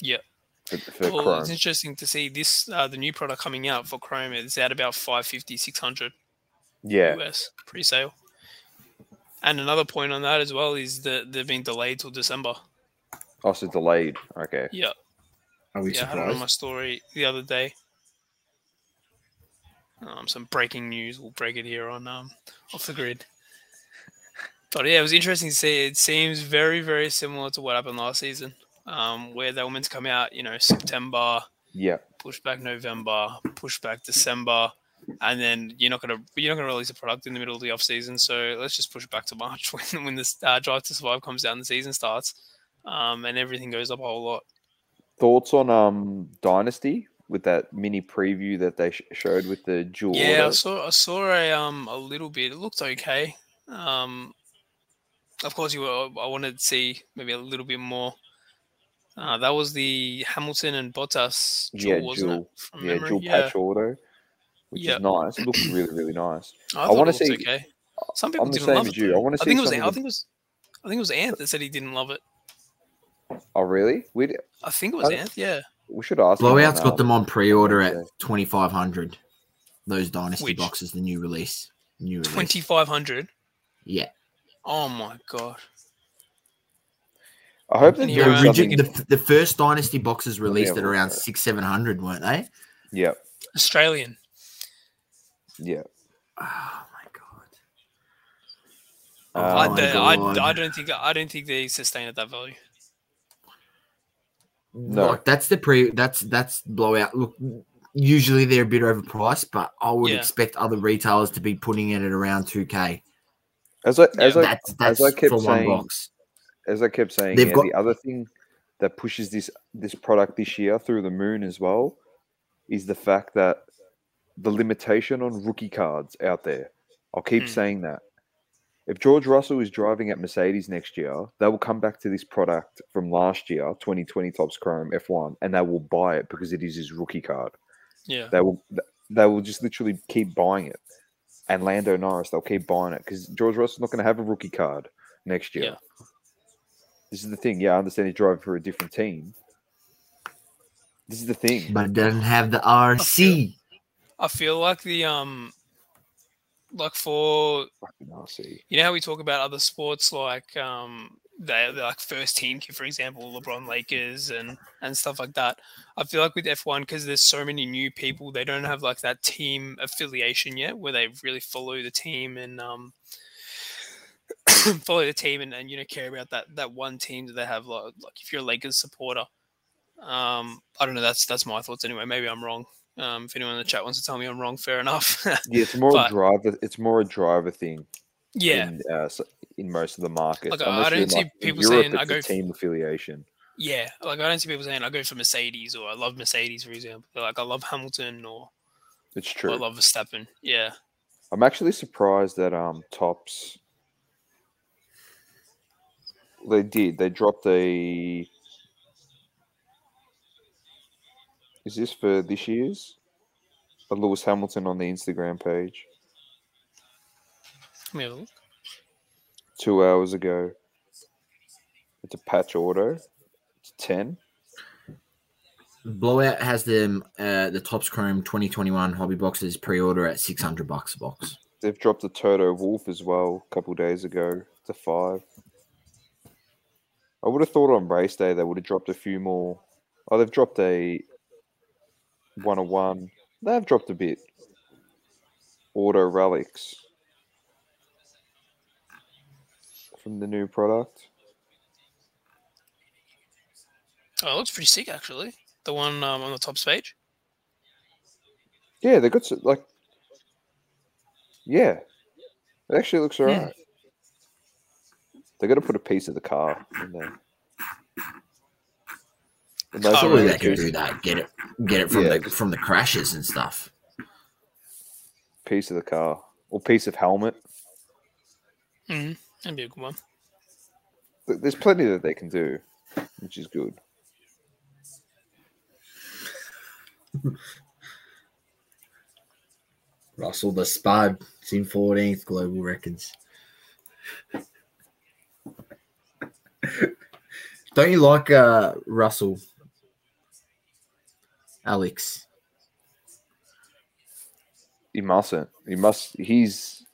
Yeah. For, for Well, Chrome. it's interesting to see this, uh, the new product coming out for Chrome. It's at about 550, 600 Yeah. US pre-sale. And another point on that as well is that they've been delayed till December. Also delayed. Okay. Yeah, Are we yeah. I had it on my story the other day. Um, some breaking news. We'll break it here on um, off the grid. But yeah, it was interesting to see. It seems very, very similar to what happened last season, um, where they were meant to come out, you know, September, Yeah. push back November, push back December, and then you're not gonna you're not gonna release a product in the middle of the off season. So let's just push it back to March when when the uh, Drive to Survive comes down, the season starts, um, and everything goes up a whole lot. Thoughts on um Dynasty with that mini preview that they sh- showed with the dual Yeah, I saw I saw a um a little bit. It looked okay. Um, of course, you were, I wanted to see maybe a little bit more. Uh, that was the Hamilton and Bottas duel, Yeah, wasn't dual. it? From yeah, memory? dual yeah. patch auto, which Yeah. is nice. It looks really, really nice. I, I wanna see- okay. Some people I'm didn't same love as it. you. I wanna I see think it was. I think it was. I think it was Anth that said he didn't love it. Oh, really? We I think it was I- Anth. Yeah. We should ask. him Blowout's got um, them on pre-order at twenty five hundred. Those dynasty Which? boxes, the new release, new release. Twenty five hundred. Yeah, Oh my god. I hope And that the, Yeah, doing I'm regi- something. the, the first dynasty boxes released have at around at six seven hundred, weren't they? Yeah, Australian. yeah. Oh my god! Oh I, my don't- I, God. I don't think I don't think they sustain at that value. No. Like that's the pre. That's that's blowout. Look, usually they're a bit overpriced, but I would Yeah. expect other retailers to be putting it at around two k. As I as I That's that's I kept saying- box. as I kept saying, They've yeah, got- the other thing that pushes this this product this year through the moon as well is the fact that the limitation on rookie cards out there. I'll keep Hmm. saying that. If George Russell is driving at Mercedes next year, they will come back to this product from last year, 2020 Topps Chrome F1, and they will buy it because it is his rookie card. Yeah. They will they will just literally keep buying it. And Lando Norris, they'll keep buying it because George Russell's not going to have a rookie card next year. Yeah. This is the thing. Yeah, I understand he's driving for a different team. This is the thing. but doesn't have the RC. I feel like the um like for you know how we talk about other sports like um they like first team for example LeBron Lakers and and stuff like that. I feel like with F1 because there's so many new people they don't have like that team affiliation yet where they really follow the team and um follow the team and, and you know care about that that one team that they have like, like if you're a Lakers supporter. Um I don't know that's that's my thoughts anyway. Maybe I'm wrong. Um if anyone in the chat wants to tell me I'm wrong, fair enough. Yeah, it's more But- a driver. It's more a driver thing. yeah. In, uh, in most of the markets. Like, I don't see like, people Europe, saying, I go team affiliation. Yeah, like I don't see people saying I go for Mercedes or I love Mercedes, for example. Like I love Hamilton or, It's or true. I love Verstappen. Yeah, I'm actually surprised that um Topps they did. They dropped a Is this for this year's? A Lewis Hamilton on the Instagram page let me have a look. two hours ago. It's a patch auto. It's ten. Blowout has them uh, the Topps Chrome 2021 hobby boxes pre-order at 600 bucks a box. They've dropped a Toto Wolff as well a couple days ago to five. I would have thought on race day they would have dropped a few more. Oh, they've dropped a one on one. They've dropped a bit. auto relics from the new product. Oh, it looks pretty sick actually. The one um, on the top page. Yeah, they got like, yeah, it actually looks alright. They got to put a piece of the car in there. And those Car are really they can do that. Get it, get it from Yeah. the from the crashes and stuff. piece of the car or piece of helmet. Mm-hmm. That'd be a good one. Th- There's plenty that they can do, which is good. Russell the Spud, it's in 14th global records. Don't you like uh, Russell? Alex. He mustn't. He must. He's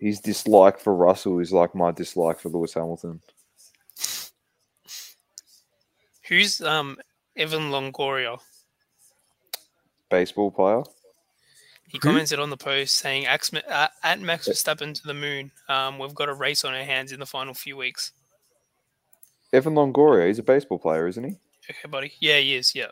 his dislike for Russell is like my dislike for Lewis Hamilton. Who's um Evan Longoria? Baseball player. He commented on the post saying, "Ax- uh, "At Max Verstappen to the moon. Um, we've got a race on our hands in the final few weeks." Evan Longoria. He's a baseball player, isn't he? Okay, buddy. Yeah, he is. Yeah.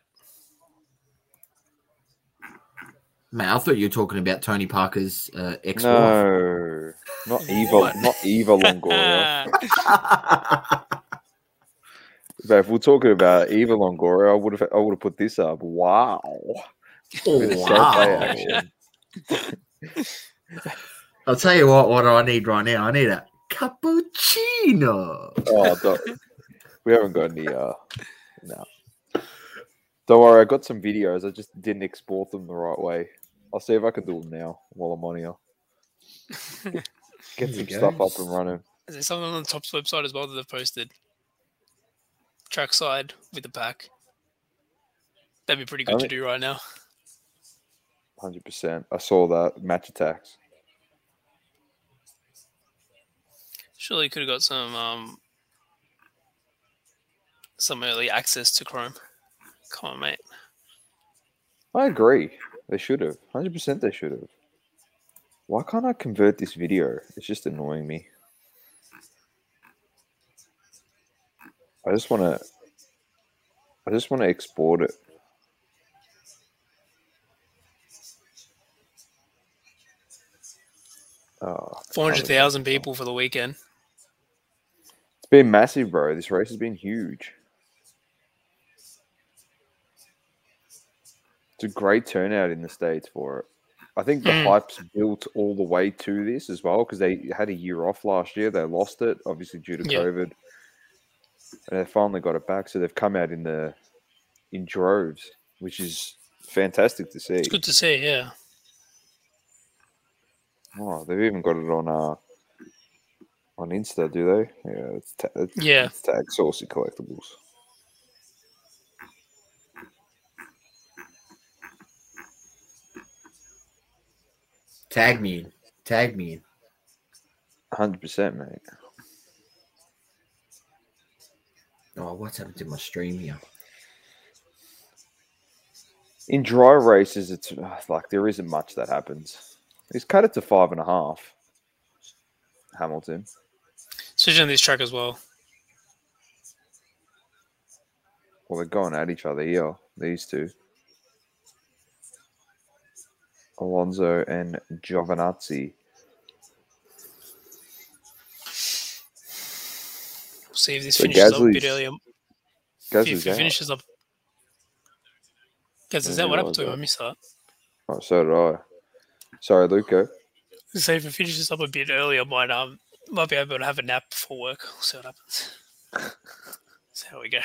Man, I thought you were talking about Tony Parker's uh, ex-wife. No, not Eva. Not Eva Longoria. but if we're talking about Eva Longoria, I would have. I would have put this up. Wow. Oh, wow. I'll tell you what. What do I need right now? I need a cappuccino. Oh, don't, we haven't got any. Uh, no. Don't worry, I got some videos. I just didn't export them the right way. I'll see if I can do them now while I'm on here. Get some stuff. Up and running. There's something on the Top's website as well that they've posted. Trackside with the pack. That'd be pretty good to do right now. Hundred percent. I saw that Match Attax. Surely you could have got some um some early access to Chrome. Come on, mate. I agree. They should have. Hundred percent. They should have. Why can't I convert this video? It's just annoying me. I just want to. I just want to export it. Oh, Four hundred thousand people for the weekend. It's been massive, bro. This race has been huge. It's a great turnout in the States for it. I think the Mm. hype's built all the way to this as well because they had a year off last year. They lost it, obviously due to Yeah. COVID. And they finally got it back. So they've come out in the in droves, which is fantastic to see. It's good to see, yeah. Oh, they've even got it on uh on Insta, do they? Yeah, it's, ta- it's Yeah. It's tag saucy collectibles. Tag me. Tag me. Hundred percent, mate. Oh, what's happened to my stream here? In dry races, it's like there isn't much that happens. He's cut it to five and a half. Hamilton. Especially on this track as well. Well, they're going at each other here. These two, Alonso and Giovinazzi. We'll see if this So finishes up a bit earlier. Guys, if is it out. finishes up. Guys, is that what happened to him? I missed that. Oh, so did I. Sorry, Luco. So if it finishes up a bit earlier, might um might be able to have a nap before work. We'll see what happens. so how we go.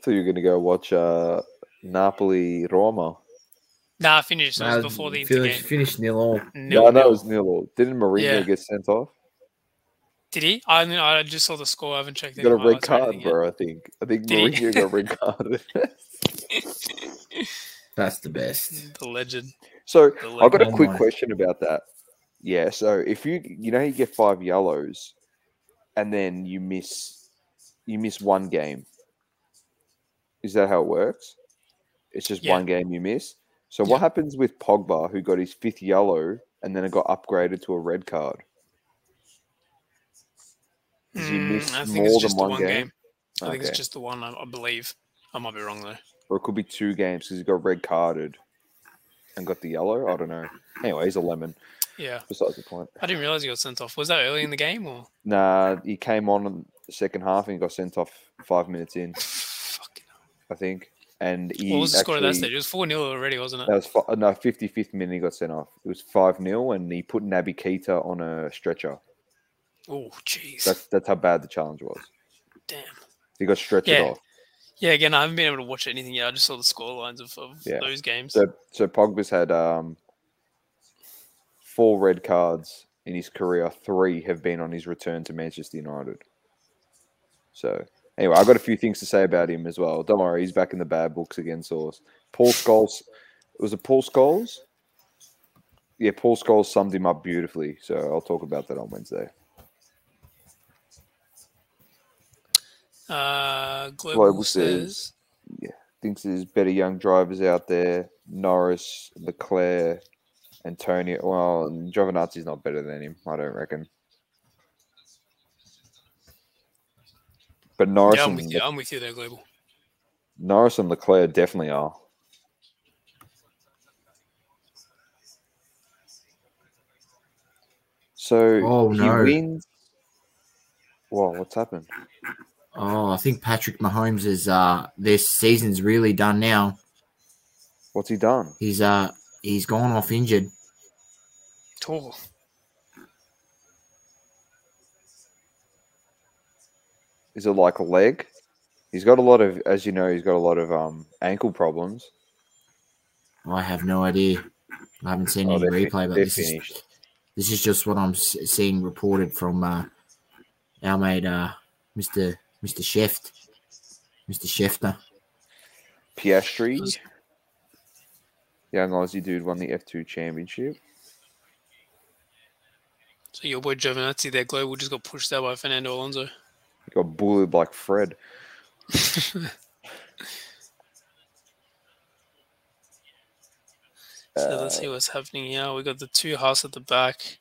So you're going to go watch uh, Napoli Roma. Nah, I finished. It was Uh, before the finish, Inter finish nil all. game. Yeah, Nil, I know it was nil all. Didn't Mourinho Yeah. get sent off? Did he? I mean, I just saw the score. I haven't checked. He any got a red card, anything yet. bro. I think. I think Did he? Mourinho got red carded. That's the best. The legend. so The I've got a Oh quick my. question about that. Yeah, so if you you know you get five yellows, and then you miss you miss one game, is that how it works? It's just Yeah. one game you miss. So what happens with Pogba, who got his fifth yellow and then it got upgraded to a red card? Does he Mm, miss I think more it's than just the one one game? game. I think it's just the one. I, I believe. I might be wrong though. Or it could be two games because he got red carded and got the yellow. I don't know. Anyway, he's a lemon. Yeah, Besides the point. I didn't realize he got sent off. Was that early in the game or? Nah, he came on in the second half and he got sent off five minutes in, Fucking hell. I think. And he What was the score at that stage? It was four 0 already, wasn't it? That was no fifty fifth minute. He got sent off. It was five 0 and he put Naby Keita on a stretcher. Oh, jeez. That's that's how bad the challenge was. Damn. He got stretchered Yeah. off. Yeah, again, I haven't been able to watch anything yet. I just saw the score lines of, of Yeah. those games. So so Pogba's had um four red cards in his career. Three have been on his return to Manchester United. So anyway, I've got a few things to say about him as well. Don't worry, he's back in the bad books again, Sauce. Paul Scholes was it Paul Scholes? Yeah, Paul Scholes summed him up beautifully. So I'll talk about that on Wednesday. Uh, Global, Global says, says- Thinks there's better young drivers out there. Norris, Leclerc, Antonio. Well, Giovinazzi's not better than him, I don't reckon. But Norris, "Yeah, I'm and, with you. I'm with you there, Global." Norris and Leclerc definitely are. So Oh, he no. wins. Whoa, what's happened? Oh, I think Patrick Mahomes is uh this season's really done now. What's he done? He's uh he's gone off injured. Oh, Is it like a leg? He's got a lot of, as you know, he's got a lot of um ankle problems. I have no idea. I haven't seen Oh, any replay, but they're this is this is just what I'm seeing reported from uh, our mate, uh, Mr. Mr. Sheft, Mr. Schefter. Piastri, young Aussie dude, won the F2 championship. so your boy Giovinazzi there, Global, just got pushed out by Fernando Alonso. Got bullied like Fred. So let's see what's happening here. We got the two Haas at the back.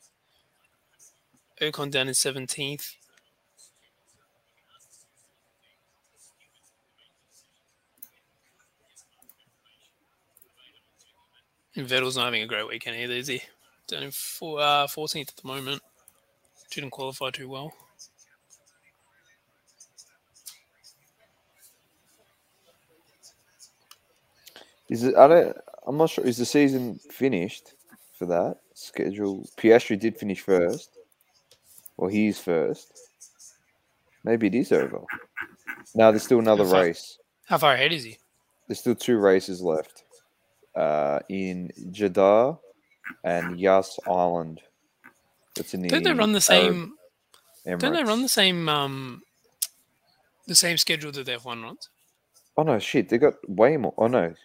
Ocon down in seventeenth. Vettel's not having a great weekend either, is he? Down in four, uh, 14th at the moment. Didn't qualify too well. Is it? I don't. I'm not sure. Is the season finished for that schedule? Piastri did finish first. Well, he's first. Maybe it is over. No, there's still another How far- race. How far ahead is he? There's still two races left. Uh, in Jeddah and Yas Island. That's in the. Don't they run the same? Don't they run the same? Um, the same schedule that the F1 runs. Oh no, shit! They got way more. Oh no,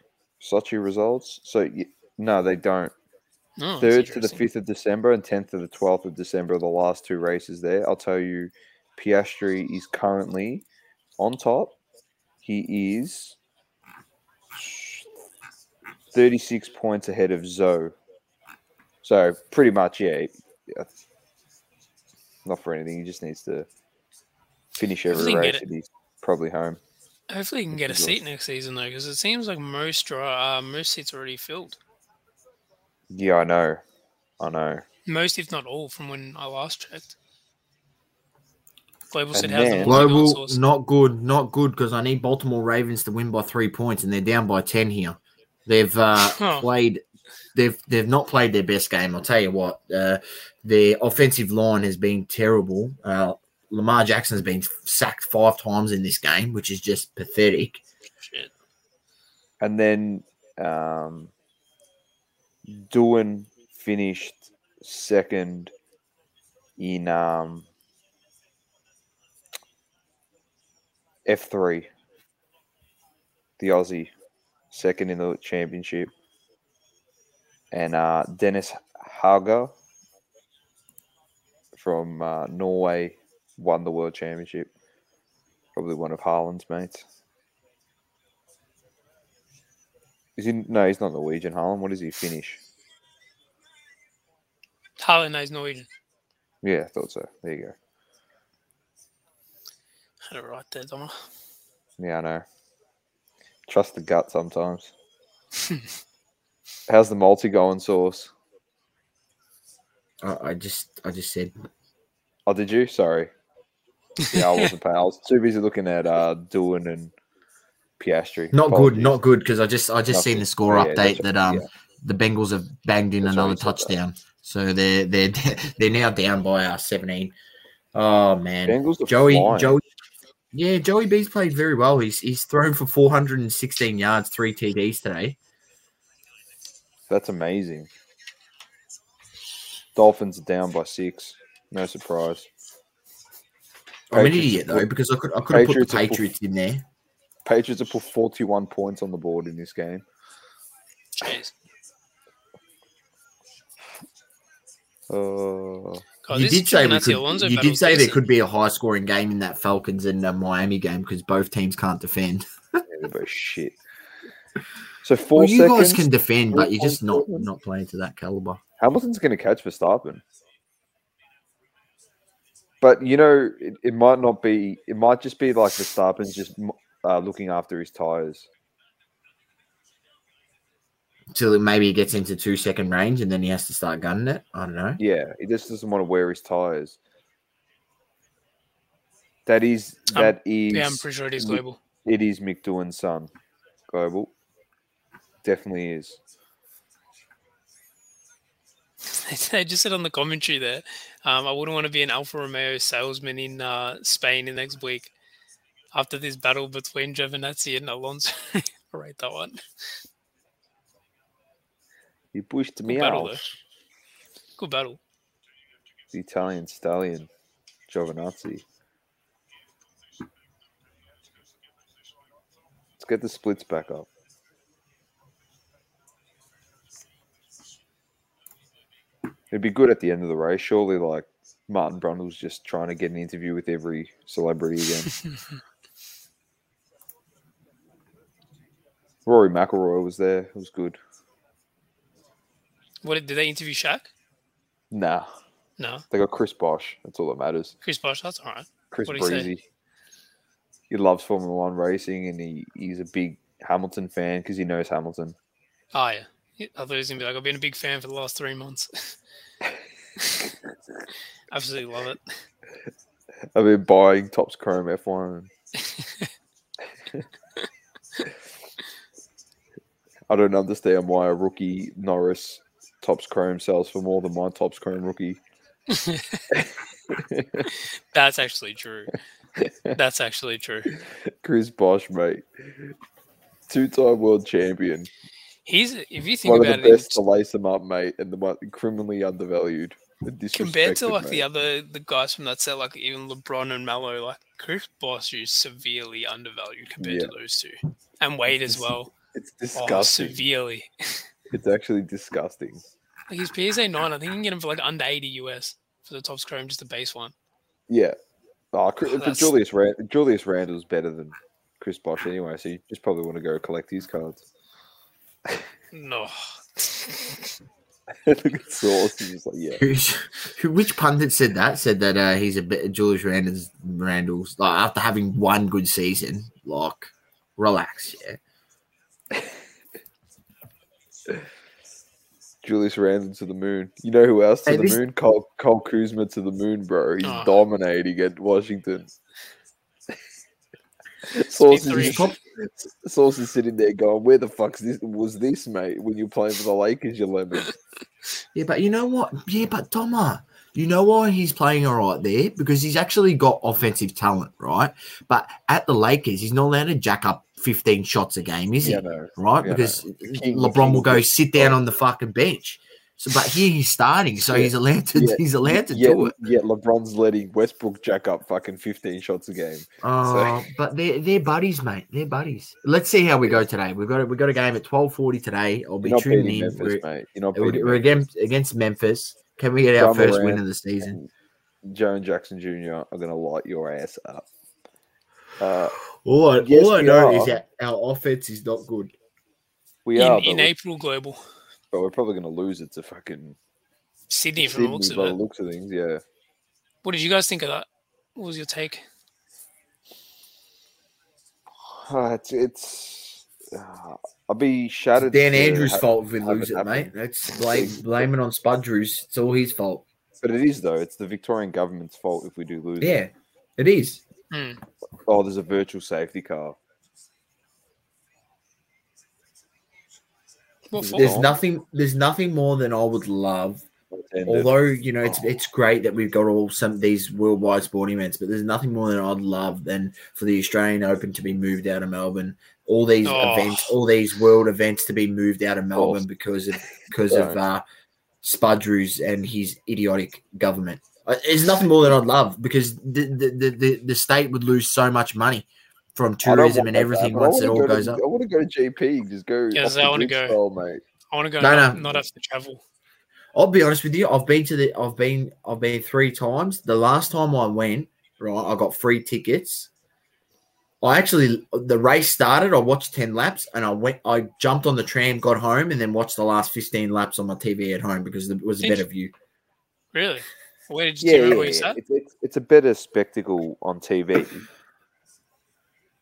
Sochi results. So no, they don't. Oh, Third to the fifth of December and tenth to the twelfth of December are the last two races there. I'll tell you, Piastri is currently on top. He is thirty-six points ahead of Zoe. So pretty much, yeah. yeah. Not for anything. He just needs to finish every Hopefully he can race, and he's probably home. Hopefully, he can get a seat next season though, because it seems like most dri- uh, most seats are already filled. Yeah, I know. I know. Most, if not all, from when I last checked. Global said, And "How's the then- Global, Sauce?" not good, not good because I need Baltimore Ravens to win by three points, and they're down by ten here. They've uh, Oh. played, they've they've not played their best game. I'll tell you what, uh, their offensive line has been terrible. Uh, Lamar Jackson has been sacked five times in this game, which is just pathetic. Shit. And then um, Doohan finished second in um, F3. The Aussie, second in the championship. And uh, Dennis Hauger from uh, Norway won the world championship. Probably one of Haaland's mates. Is he? No, he's not Norwegian. Haaland. What is he? Finnish. Haaland knows Norwegian. Yeah, I thought so. There you go. Had it right there, Donna. Yeah, I know. Trust the gut sometimes. How's the multi going, Sauce? I, I just I just said Oh, did you? Sorry. Yeah, I wasn't paying. I was too busy looking at uh Doohan and Piastri. not good, not good because I just I just Not seen the score yeah, update that um yeah. the Bengals have banged in That's another you said that. touchdown, so they're they're they're now down by uh, seventeen. Oh man, Bengals Joey flying. Joey. Yeah, Joey B's played very well. He's he's thrown for 416 yards, three TDs today. That's amazing. Dolphins are down by six. No surprise. I'm an idiot though because I could I could have put the Patriots put- in there. Patriots have put 41 points on the board in this game. Jeez. Uh, God, you did say we could, you did say there could be a high scoring game in that Falcons and uh, Miami game because both teams can't defend. yeah, they're shit. So four Well, you seconds. guys can defend, but you're just not not playing to that caliber. Hamilton's going to catch Verstappen. But you know, it, it might not be. It might just be like Verstappen's just uh, looking after his tires. Till maybe he gets into two second range and then he has to start gunning it. I don't know. Yeah, he just doesn't want to wear his tires. That is Um, that is Yeah, I'm pretty sure it is global. it is Mick Doohan's son. Global, definitely is. they just said on the commentary there, um, I wouldn't want to be an Alfa Romeo salesman in uh, Spain in next week after this battle between Giovinazzi and Alonso. I rate that one. You pushed Good me battle, out. though. Good battle. The Italian stallion, Giovinazzi. Let's get the splits back up. It'd be good at the end of the race. Surely, like Martin Brundle's just trying to get an interview with every celebrity again. Rory McIlroy was there. It was good. What did they interview Shaq? Nah, No, they got Chris Bosh. That's all that matters. Chris Bosh. That's all right. Chris What'd he say? Breezy. He loves Formula One racing, and he, he's a big Hamilton fan because he knows Hamilton. Oh yeah. I thought he was gonna be like, I've been a big fan for the last three months. Absolutely love it. I've been buying Topps Chrome F1. I don't understand why a rookie Norris Topps Chrome sells for more than my Topps Chrome rookie. That's actually true. That's actually true. Chris Bosh, mate. Two-time world champion. He's if you think One of about the it, best to lace him up, mate, and the one criminally undervalued. Compared to like mate. the other the guys from that set, like even LeBron and Melo, like Chris Bosh is severely undervalued compared to those two, and Wade as well. It's Oh, disgusting. severely. it's actually disgusting. Like his PSA nine, I think you can get him for like under eighty US for the Topps Chrome, just the base one. Yeah. Oh, Chris, Oh, Julius Rand, Julius Randle's better than Chris Bosh anyway, so you just probably want to go collect his cards. No, Look at Sauce, he's just like, yeah. Who's, who, which pundit said that? Said that uh, he's a bit of Julius Randle's, Randle's. like after having one good season. Like, relax, yeah. Julius Randle to the moon. You know who else to Hey, the this- moon? Cole, Cole Kuzma to the moon, bro. He's Oh. dominating at Washington. Sauce is, Sauce is sitting there going, "Where the fuck this, was this, mate? When you're playing for the Lakers, you lemon." Yeah, but you know what? Yeah, but Doma, you know why he's playing all right there? Because he's actually got offensive talent, right? But at the Lakers, he's not allowed to jack up 15 shots a game, is he? Yeah, no. right? Yeah, because no. LeBron will go sit down on the fucking bench. So, but here he's starting, so Yeah. he's allowed to. Yeah. He's allowed to Yet, do it. yet LeBron's letting Westbrook jack up fucking 15 shots a game. Uh, but they're they're buddies, mate. They're buddies. Let's see how we go today. We've got a, we got a game at twelve forty today. I'll be You're tuning in. Memphis, We're, mate. You're not we're, we're against against Memphis. Can we get our Ja first Morant win of the season? and Jaren Jackson Jr. are going to light your ass up. Uh, All I, Yes, all I know are. is that our offense is not good. We in, are, in we're, April Global. But we're probably going to lose it to fucking Sydney, from the looks Sydney of by the it. looks of things. Yeah. What did you guys think of that? What was your take? Uh, it's it's. Uh, I'll be shattered. Dan Andrews' ha- fault if we lose it it, happen. mate. That's blame blame it on Spudrews. It's all his fault. But it is though. It's the Victorian government's fault if we do lose. it. Yeah, it is. Hmm. Oh, there's a virtual safety car. What? There's on. nothing. There's nothing more than I would love. And Although you know it's Oh. it's great that we've got all some these worldwide sporting events, but there's nothing more than I'd love than for the Australian Open to be moved out of Melbourne. All these Oh. events, all these world events to be moved out of Melbourne course. because of because of Right. uh, Spudrews and his idiotic government. Uh, There's nothing more than I'd love because the the, the, the, the state would lose so much money from tourism and everything bad, but I once it wanna all go goes to, up. I want to go to GP. Just go. Yes, I wanna go. style, mate. I want to go No, not, no. not have to travel. I'll be honest with you. I've been to the. I've been. I've been three times. The last time I went, right, I got free tickets. I actually the race started. I watched ten laps, and I went. I jumped on the tram, got home, and then watched the last fifteen laps on my TV at home because it was a better view. Really? Where did you, Yeah, you yeah, where you yeah. sat? It's, it's, it's a better spectacle on TV.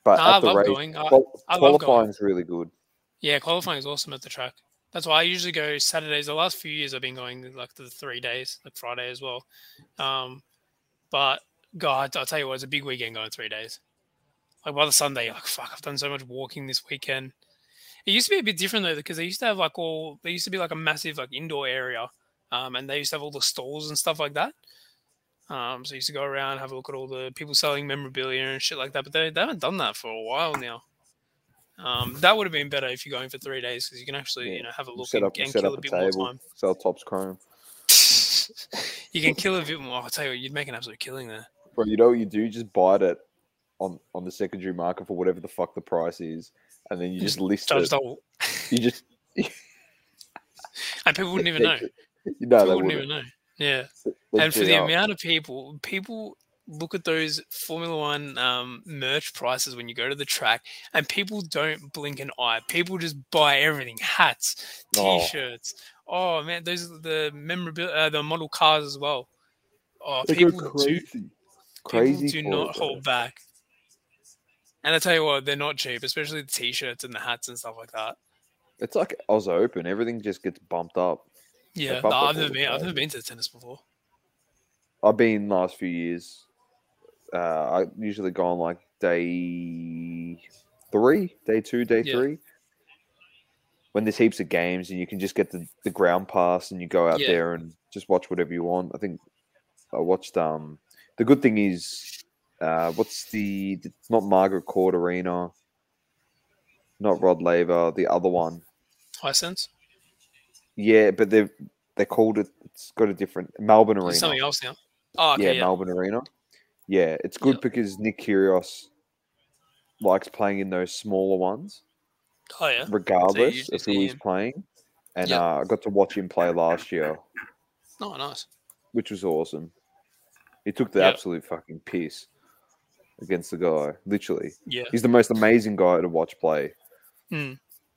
But No, I at the love race, going. I- qual- I qualifying is really good. Yeah, qualifying is awesome at the track. That's why I usually go Saturdays. The last few years I've been going like the three days, like Friday as well. Um, but God, I'll tell you what, it's a big weekend going three days. Like by the Sunday, like fuck, I've done so much walking this weekend. It used to be a bit different though, because they used to have like all they used to be like a massive like indoor area, um, and they used to have all the stalls and stuff like that. Um, so I used to go around have a look at all the people selling memorabilia and shit like that. But they, they haven't done that for a while now. Um, that would have been better if you're going for three days because you can actually Yeah. you know have a look set and, up, and set kill up a bit table, more time. sell Topps Chrome. you can kill a bit more. I'll tell you, what, you'd make an absolute killing there. Bro, you know what you do? Just buy it on on the secondary market for whatever the fuck the price is, and then you just list it. double, You just and people wouldn't even know. You know People they wouldn't wouldn't. even know. Yeah. And for the out. amount of people, people look at those Formula One um, merch prices when you go to the track, and people don't blink an eye. People just buy everything: hats, Oh. t-shirts. Oh, man, those are the memorabilia, uh, the model cars as well. Oh, They people do crazy. Crazy. people do not hold back. And I tell you what, they're not cheap, especially the t-shirts and the hats and stuff like that. It's like Oz Open. Everything just gets bumped up. Yeah, no, I've never been. I've never been to tennis before. I've been last few years. Uh, I usually go on like day three, day two, day Yeah. three. When there's heaps of games and you can just get the, the ground pass and you go out Yeah. there and just watch whatever you want. I think I watched um the good thing is uh what's the it's not Margaret Court Arena, not Rod Laver, the other one. Hisense. Yeah, but they've they called it it's got a different Melbourne Arena. Something else now. Oh, okay, yeah, yeah. Melbourne Arena. Yeah, it's good Yeah. because Nick Kyrgios likes playing in those smaller ones, Oh, yeah. regardless usually of who he's him. playing. And Yeah. uh, I got to watch him play last year, Oh, nice. which was awesome. He took the Yeah. absolute fucking piss against the guy. Literally, Yeah. he's the most amazing guy to watch play. Hmm.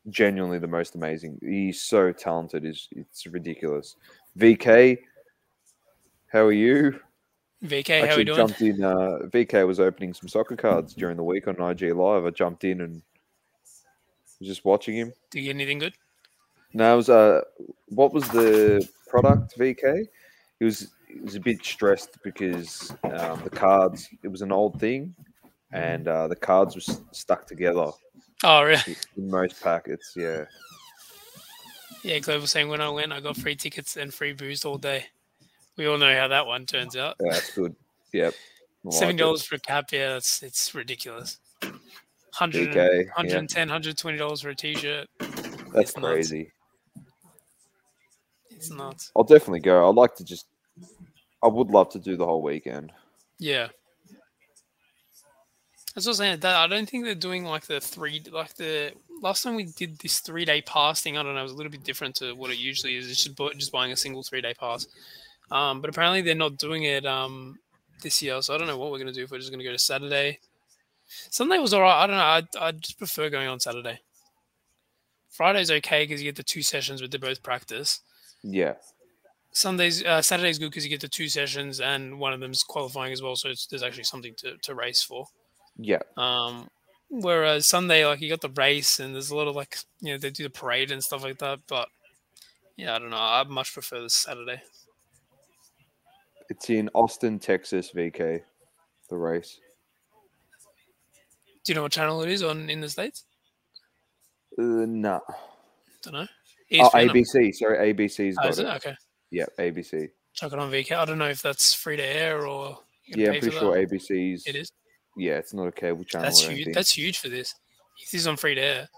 Genuinely, the most amazing. He's so talented. Is it's ridiculous. VK, how are you? VK, how we actually doing? jumped in. Uh, VK was opening some soccer cards during the week on IG Live. I jumped in and was just watching him. Do you get anything good? Now, it was uh, what was the product? VK. He was he was a bit stressed because um, the cards. It was an old thing, and uh, the cards were s- stuck together Oh, really? in most packets. Yeah, Yeah, Global saying when I went, I got free tickets and free booze all day. We all know how that one turns out. yeah that's good. Yep, like Seven dollars for a cap, yeah, that's it's ridiculous. 100, VK, yeah. 110 120 dollars for a t-shirt. That's it's nuts. crazy. It's nuts. I'll definitely go. I'd like to just. I would love to do the whole weekend. Yeah. That's what I'm saying. That I don't think they're doing like the three, like the last time we did this three day pass thing. I don't know. It was a little bit different to what it usually is. It's just just buying a single three day pass. Um, but apparently they're not doing it um this year. So I don't know what we're gonna do. If we're just gonna go to Saturday. Sunday was alright. I don't know. I I just prefer going on Saturday. Friday's okay because you get the two sessions with the both practice. Yeah. Sunday's uh, Saturday's good because you get the two sessions and one of them's qualifying as well, so it's, there's actually something to, to race for. Yeah. Um, whereas Sunday, like you got the race and there's a lot of like you know they do the parade and stuff like that. But yeah, I don't know. I much prefer the Saturday. It's in Austin, Texas, VK, the race. Do you know what channel it is on in the states? Uh, nah. Don't know. Oh, ABC. Sorry, ABC's Oh, got is it. it? Okay. Yeah, ABC. Chuck it on VK. I don't know if that's free to air or Yeah, I'm pretty sure that. ABC's. it is. Yeah, it's not a cable channel. That's huge. That's huge for this. This is on free to air.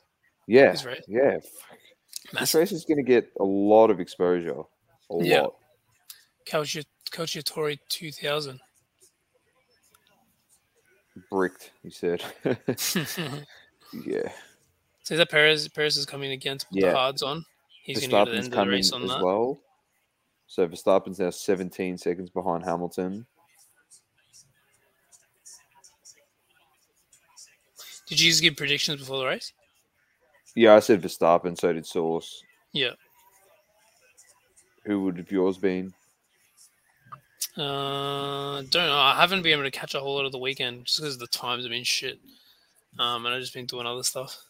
yeah, This yeah. This Massive. race is going to get a lot of exposure. A Yeah. lot. Coach Tori 2000. Bricked, he said. so yeah. is that Perez? Perez is coming again to put Yeah. the hards on. He's going to get to the end of the race as on that. well. So Verstappen's now 17 seconds behind Hamilton. Did you just give predictions before the race? Yeah, I said Verstappen, so did Sauce. Yeah. Who would have yours been? Uh, don't know. I haven't been able to catch a whole lot of the weekend just because the times have been shit. Um, and I've just been doing other stuff.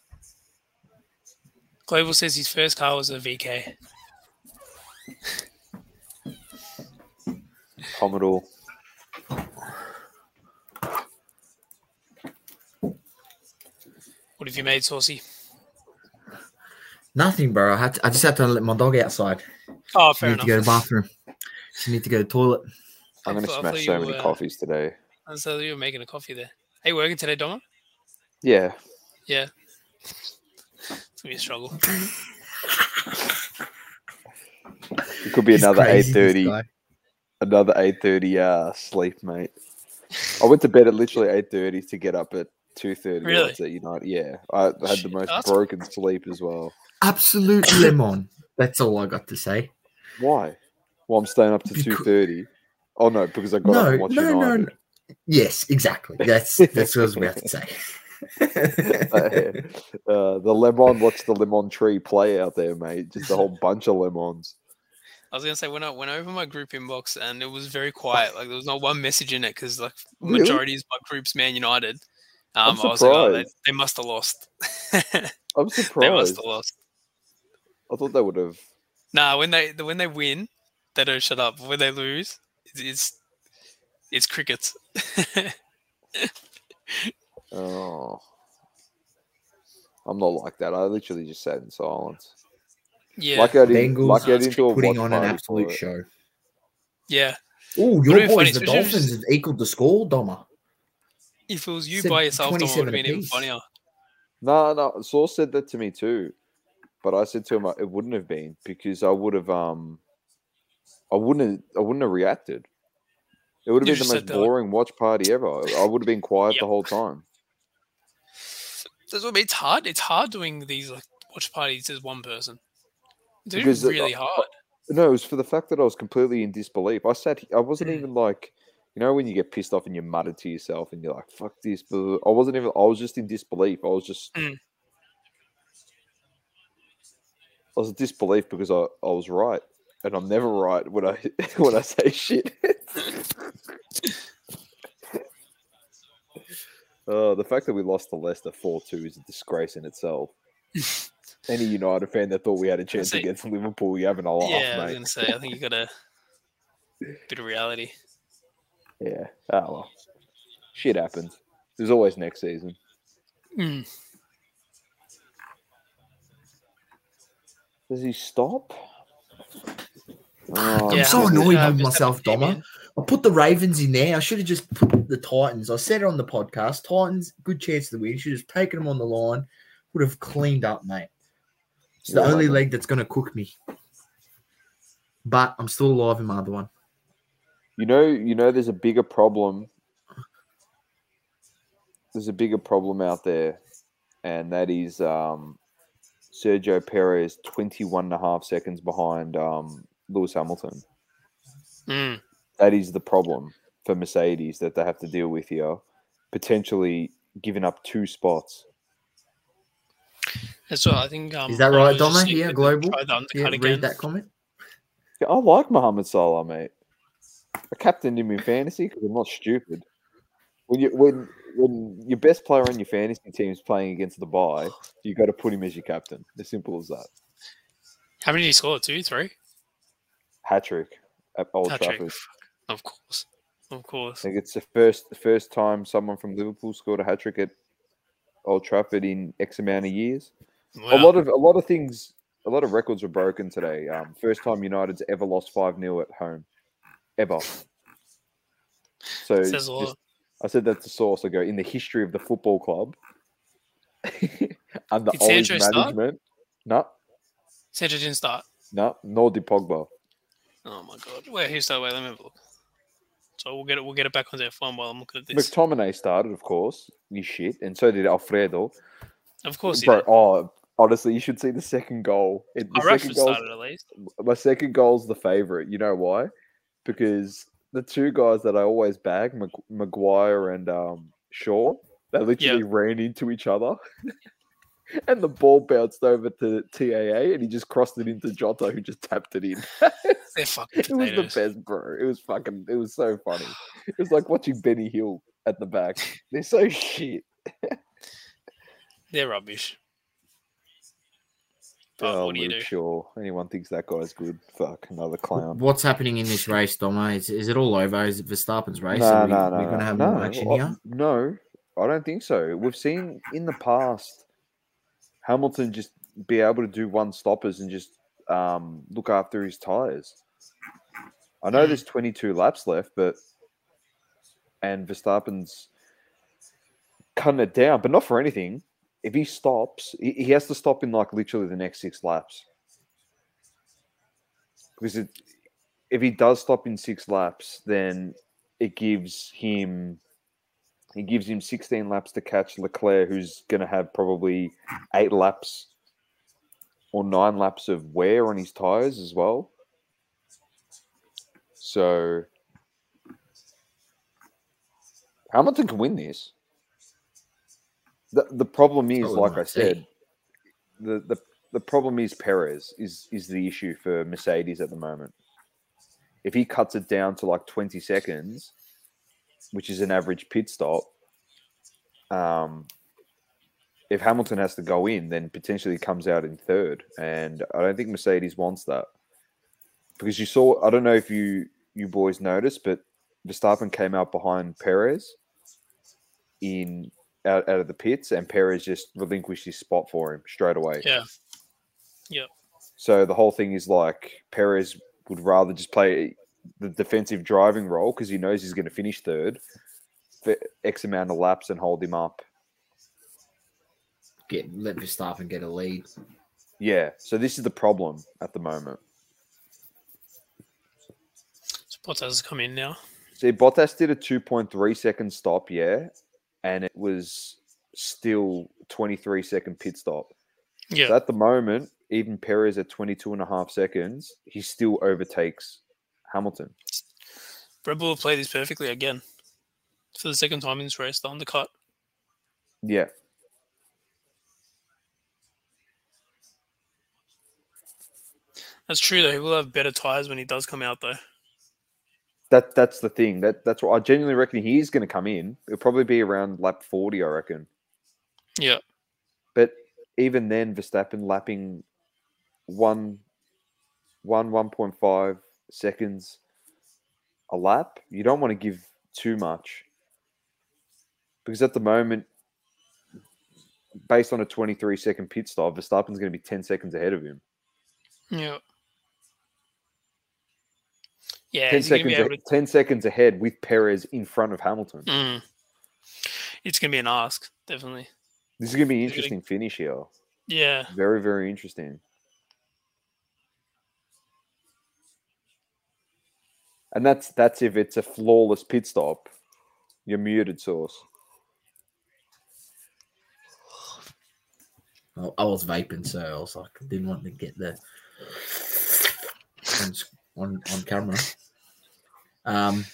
Global says his first car was a VK. Commodore. What have you made, Saucy? Nothing, bro. I had to, I just had to let my dog outside. Oh, She fair need to go to the bathroom. She need to go to the toilet. I'm going to thought- smash so many were- coffees today. And so you were making a coffee there. Are you working today, Doma? Yeah. Yeah. It's gonna be a struggle. It could be He's another 8.30 another 8.30 uh, sleep, mate. I went to bed at literally 8.30 to get up at 2.30 Really? at United. Yeah, I had the most that's- broken sleep as well. Absolute lemon. That's all I got to say. Why? Well, I'm staying up to Becau- 2.30. Oh, no, because I got up No, and watched no, no, United. no. Yes, exactly. That's that's what I was about to say. uh, the lemon, watch the lemon tree play out there, mate. Just a whole bunch of lemons. I was gonna say when I went over my group inbox and it was very quiet. Like there was not one message in it because like Really? majority is my group's Man United. Um, I'm I was like, oh, they, surprised. they must have lost. I'm surprised. they must have lost. I thought they would have. Nah, when they when they win, they don't shut up. When they lose, it's it's, it's crickets. Oh. I'm not like that. I literally just sat in silence. yeah, Like I didn't, Bengals like I are didn't do a Putting on an absolute show. yeah. Oh, your boys, the Dolphins, have equaled the score, Doma. If it was you by yourself, it would have been even funnier. No, no. Sauce said that to me too, but I said to him uh, it wouldn't have been because I would have um, I wouldn't I wouldn't have reacted. It would have You been the most there like- boring watch party ever. I would have been quiet Yep. the whole time. That's what I mean. It's hard. It's hard doing these like watch parties as one person. It's Because, uh, really hard. No, it was for the fact that I was completely in disbelief. I sat. I wasn't Mm. even like, you know, when you get pissed off and you mutter to yourself and you're like, "Fuck this." blah." I wasn't even. I was just in disbelief. I was just. Mm. I was in disbelief because I, I was right, and I'm never right when I when I say shit. Oh, the fact that we lost to Leicester four two is a disgrace in itself. Any United fan that thought we had a chance say- against Liverpool, you haven't a laugh, yeah, I was gonna say. I think you got a bit of reality. Yeah. Oh well. Shit happens. There's always next season. Mm. Does he stop? Oh, I'm so annoyed uh, with myself, came Doma. I put the Ravens in there. I should have just put the Titans. I said it on the podcast. Titans, good chance to win. Should have taken them on the line. Would have cleaned up, mate. It's the Yeah, only leg that's going to cook me. But I'm still alive in my other one. You know, you know, there's a bigger problem. There's a bigger problem out there, and that is um, Sergio Perez 21 and a half seconds behind um, Lewis Hamilton. Mm. That is the problem for Mercedes that they have to deal with here. Potentially giving up two spots. That's what I think. Um, Is that right, was Donna? Yeah, to global. Try the Yeah, undercut again. read that comment. Yeah, I like Mohamed Salah, mate. I captained him in fantasy because I'm not stupid. When you when when your best player on your fantasy team is playing against the bye, you got to put him as your captain. As simple as that. How many did he score? Two, three? Hat trick at Old Hat trick. Trafford. Of course, of course. I think it's the first the first time someone from Liverpool scored a hat trick at Old Trafford in X amount of years. A lot of a lot of things, a lot of records were broken today. Um, first time United's ever lost five 0 at home, ever. So Says a lot. just- I said that's the source. I go in the history of the football club under Did Ole's Sancho management. No, Sancho didn't start. no, nor did Pogba. Oh my god. Wait, who started? Wait, let me have a look. So we'll get it. We'll get it back on F1 while I'm looking at this. McTominay started, of course. You shit, and so did Alfredo. Of course, Bro, oh, honestly, you should see the second goal. It, the Oh, second goal started at least. my second goal's the favorite. You know why? Because the two guys that I always bag, Mag- Maguire and um, Shaw, they literally ran into each other. and the ball bounced over to TAA and he just crossed it into Jota, who just tapped it in. They're fucking it was the best, bro. It was fucking, it was so funny. It was like watching Benny Hill at the back. They're so shit. They're rubbish. But oh, what do you Luke do? Shaw. Anyone thinks that guy's good? Fuck, another clown. What's happening in this race, Doma? Is, is it all over? Is it Verstappen's race? No, Are we, no, no. We're going to have no, more action I- here. No, I don't think so. We've seen in the past Hamilton just be able to do one stoppers and just um, look after his tires. I know Mm. there's 22 laps left, but and Verstappen's cutting it down, but not for anything. If he stops, he, he has to stop in like literally the next six laps. Because it, if he does stop in six laps, then it gives him it gives him 16 laps to catch Leclerc, who's going to have probably eight laps or nine laps of wear on his tires as well. So Hamilton can win this. The the problem is, would like I said, the, the the problem is Perez is is the issue for Mercedes at the moment. If he cuts it down to like 20 seconds, which is an average pit stop, um, if Hamilton has to go in, then potentially comes out in third, and I don't think Mercedes wants that because you saw. I don't know if you you boys noticed, but Verstappen came out behind Perez in out, out of the pits, and Perez just relinquished his spot for him straight away. Yeah. Yeah. So the whole thing is like Perez would rather just play the defensive driving role because he knows he's going to finish third for X amount of laps and hold him up. Get let Verstappen and get a lead. Yeah. So this is the problem at the moment. So Bottas has come in now. See, Bottas did a 2.3 second stop, yeah, and it was still 23 second pit stop. Yeah. So at the moment, even Perez at 22 and a half seconds, he still overtakes Hamilton. Red Bull have played this perfectly again. For the second time in this race, the undercut. Yeah. That's true though. He will have better tires when he does come out though. That that's the thing. That that's what I genuinely reckon he is going to come in. It'll probably be around lap 40, I reckon. Yeah. But even then, Verstappen lapping one, one, one point five seconds a lap. You don't want to give too much because at the moment, based on a twenty-three second pit stop, Verstappen's going to be ten seconds ahead of him. Yeah. Yeah, ten is he gonna seconds, be able a- ten seconds ahead with Perez in front of Hamilton. Mm. It's gonna be an ask, definitely. This is going to be an He's gonna- interesting finish here. Yeah. Very, very interesting. And that's that's if it's a flawless pit stop. You're muted, Sauce. Well, I was vaping, so I was like, didn't want to get the on on, on camera. Um,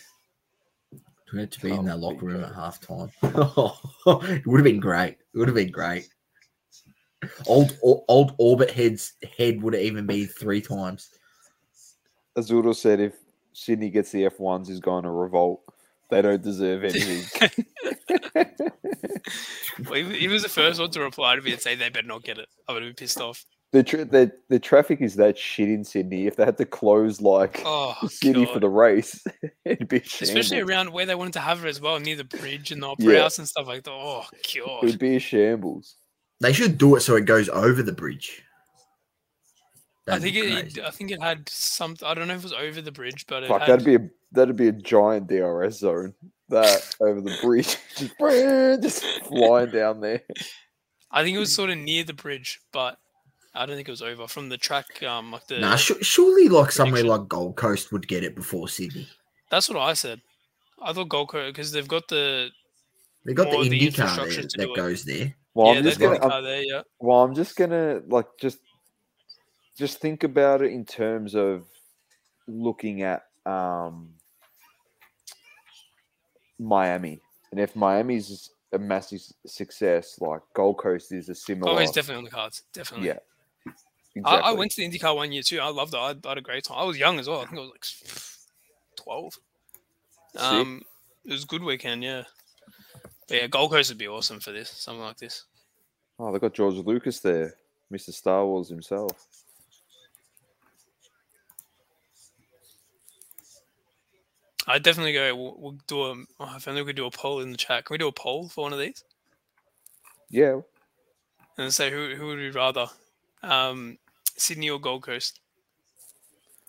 we had to be in Oh, that locker room at half time. it would have been great. It would have been great. Old old orbit head's head would have even been three times. Azuro said if Sydney gets the F1s, he's going to revolt. They don't deserve anything. Well, he, he was the first one to reply to me and say they better not get it. I would have been pissed off. The, tra- the the traffic is that shit in Sydney. If they had to close like Oh, the city for the race, it'd be a Especially shambles. around where they wanted to have it as well, near the bridge and the opera Yeah. house and stuff like that. Oh, God. It'd be a shambles. They should do it so it goes over the bridge. I That'd think be it. I think it had some. I don't know if it was over the bridge, but it Fuck, had, that'd be a that'd be a giant DRS zone. That over the bridge, just, just flying down there. I think it was sort of near the bridge, but I don't think it was over from the track. Um, like the Nah, su- surely like somewhere prediction. like Gold Coast would get it before Sydney. that's what I said. I thought Gold Coast because they've got the They got More the the IndyCar infrastructure there that do it. goes there. Well, yeah, I'm just gonna. the I'm- there. Yeah, Well, I'm just gonna like just just think about it in terms of looking at um Miami, and if Miami's a massive success, like Gold Coast is a similar. oh, he's definitely on the cards. Definitely. yeah. I, Exactly. I went to the IndyCar one year too. I loved it. I, I had a great time. I was young as well. I think I was like twelve. Um, it was a good weekend. Yeah. But yeah, Gold Coast would be awesome for this. Something like this. Oh, they got George Lucas there, Mr. Star Wars himself. I'd definitely go. We'll, we'll do a. Oh, if only we could do a poll in the chat. Can we do a poll for one of these Yeah, and say who who would we rather, um, Sydney or Gold Coast?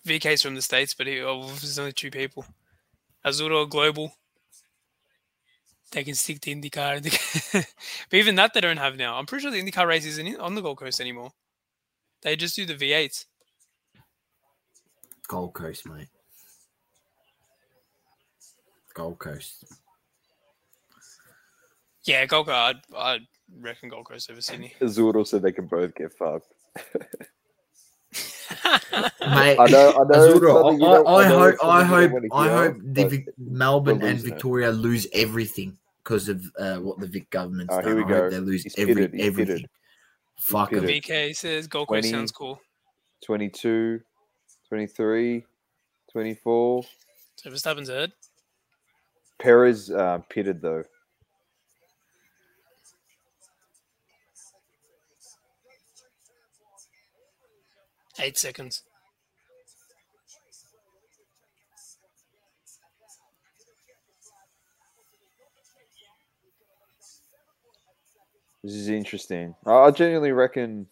VK's from the states, but he, oh, there's only two people. Azuro or Global. They can stick to IndyCar, but even that they don't have now. I'm pretty sure the IndyCar race isn't on the Gold Coast anymore. They just do the V8s. Gold Coast, mate. Gold Coast. Yeah, Gold Coast. I'd, I'd reckon Gold Coast over Sydney. Azuro said they can both get fucked. Mate, I know, I know. Azuro, something you I, don't- I, know hope, I hope, I hope the Vic- Melbourne and losing it. Victoria lose everything because of uh, what the Vic government's Oh, done. here we I hope go. they lose He's every pitted, he's everything. pitted. Fuck 'em. pitted. VK says Gold Coast 20. sounds cool. 22, 23, 24. So Verstappen's ahead. Perez uh, pitted though. Eight seconds. This is interesting. I I genuinely reckon.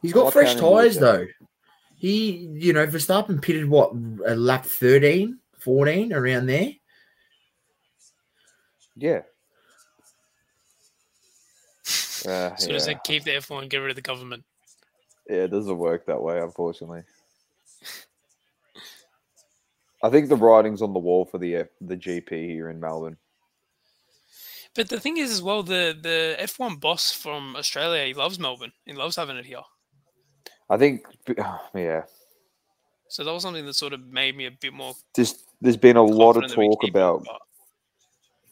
He's got fresh kind of news tires though. He, you know, Verstappen pitted what a lap 13, 14 around there. Yeah. Uh, So yeah. does it keep the F1 and get rid of the government? Yeah, it doesn't work that way, unfortunately. I think the writing's on the wall for the F- the GP here in Melbourne. But the thing is, as well, the the F1 boss from Australia, he loves Melbourne. He loves having it here. I think, yeah, So that was something that sort of made me a bit more. there's there's been a lot of confident that we talk about but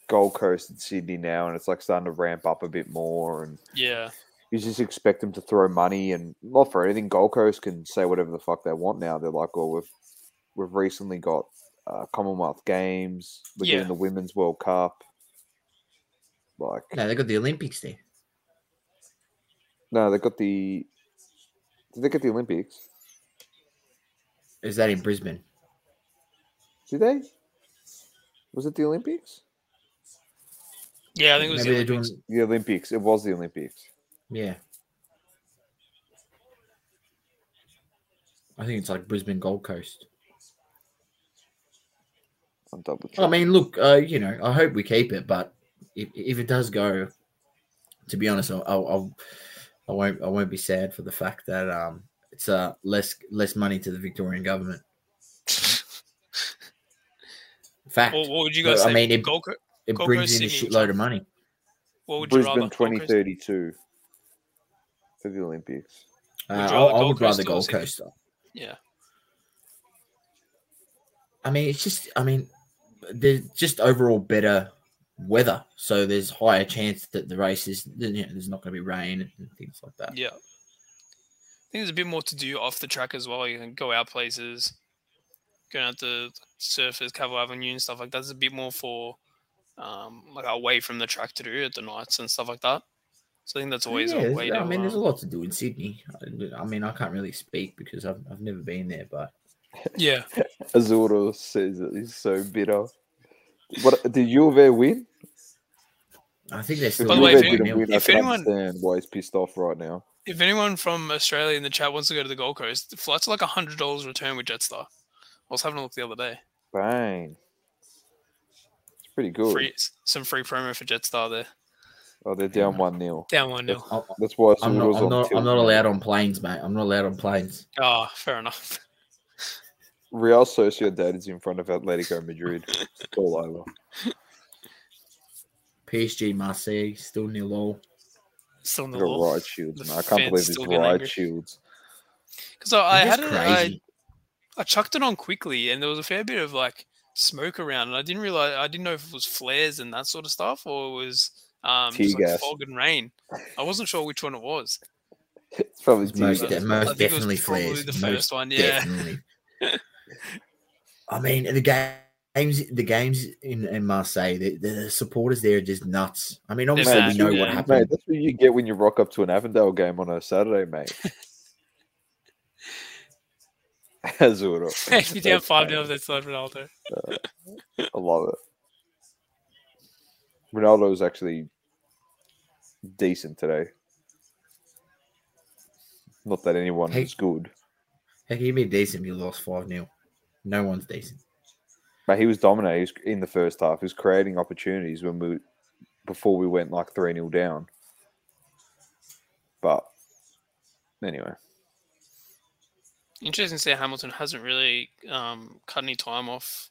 Gold Coast and Sydney now, and it's like starting to ramp up a bit more. And yeah, you just expect them to throw money, and not for anything. Gold Coast can say whatever the fuck they want now. They're like, well, we've we've recently got uh, Commonwealth Games. We're Yeah. doing the Women's World Cup. Like, No, they got the Olympics there. no, they got the. Did they get the Olympics? Is that in Brisbane? Did they? Was it the Olympics? yeah. I think it was Maybe the they're Olympics. doing. The Olympics. It was the Olympics. Yeah. I think it's like Brisbane Gold Coast. I'm double I mean, look, uh, you know, I hope we keep it, but if, if it does go, to be honest, I'll, I'll, I'll I won't I won't be sad for the fact that um it's uh less less money to the Victorian government. Fact, What, what would you Well, guys I say? mean, it- Gold Co- it Gold brings Coast, in a Sydney, which shitload of money. what would you rather? Brisbane Gold Coast? 2032 for the Olympics. Uh, Would I, I would rather Coast or Gold Sydney? Coast. Yeah, I mean, it's just I mean, they're just overall better weather, so there's higher chance that the race is you know, there's not going to be rain and things like that. Yeah. I think there's a bit more to do off the track as well. You can go out places, going out to surfers, Cavill Avenue and stuff like that. There's a bit more for um, like away from the track to do at the nights and stuff like that. So I think that's always Yeah, a there's- way I to. mean, there's a um, lot to do in Sydney. I, I mean, I can't really speak because I've, I've never been there, but yeah, Azuro says that he's so bitter. What did U of win? I think they're still. By the way, if any- didn't nil. win, if can anyone- understand why he's pissed off right now. if anyone from Australia in the chat wants to go to the Gold Coast, the flight's are like hundred dollars return with Jetstar. I was having a look the other day. Bang. It's pretty good. Free, some free promo for Jetstar there. Oh, they're down one 0 Down one nil. I'm- That's why I'm not. I'm not. I'm not allowed on planes, mate. I'm not allowed on planes. Oh, fair enough. Real Sociedad is in front of Atletico Madrid. It's all over. PSG Marseille still nil all. Still in the Got shields, man. I can't believe still it's getting ride angry. shields. Because I, I had just it, I. I chucked it on quickly, and there was a fair bit of like smoke around, and I didn't realize I didn't know if it was flares and that sort of stuff, or it was um, Tear just like fog and rain. I wasn't sure which one it was. It's probably It's most, de- most think it definitely probably flares. the most first one, yeah. I mean, the games, the games in, in Marseille, the, the supporters there are just nuts. I mean, obviously mad, we know yeah. what Mate, happened. that's what you get when you rock up to an Avondale game on a Saturday, mate. Azuro. if you down That's five funny. nil, that's like Ronaldo. I love it. Ronaldo was actually decent today. Not that anyone Hey. was good, Heck, he'd be decent if you lost 5 0. No one's decent. but he was dominating He was in the first half. He was creating opportunities when we before we went like three 0 down. But anyway, Interesting to see Hamilton hasn't really um, cut any time off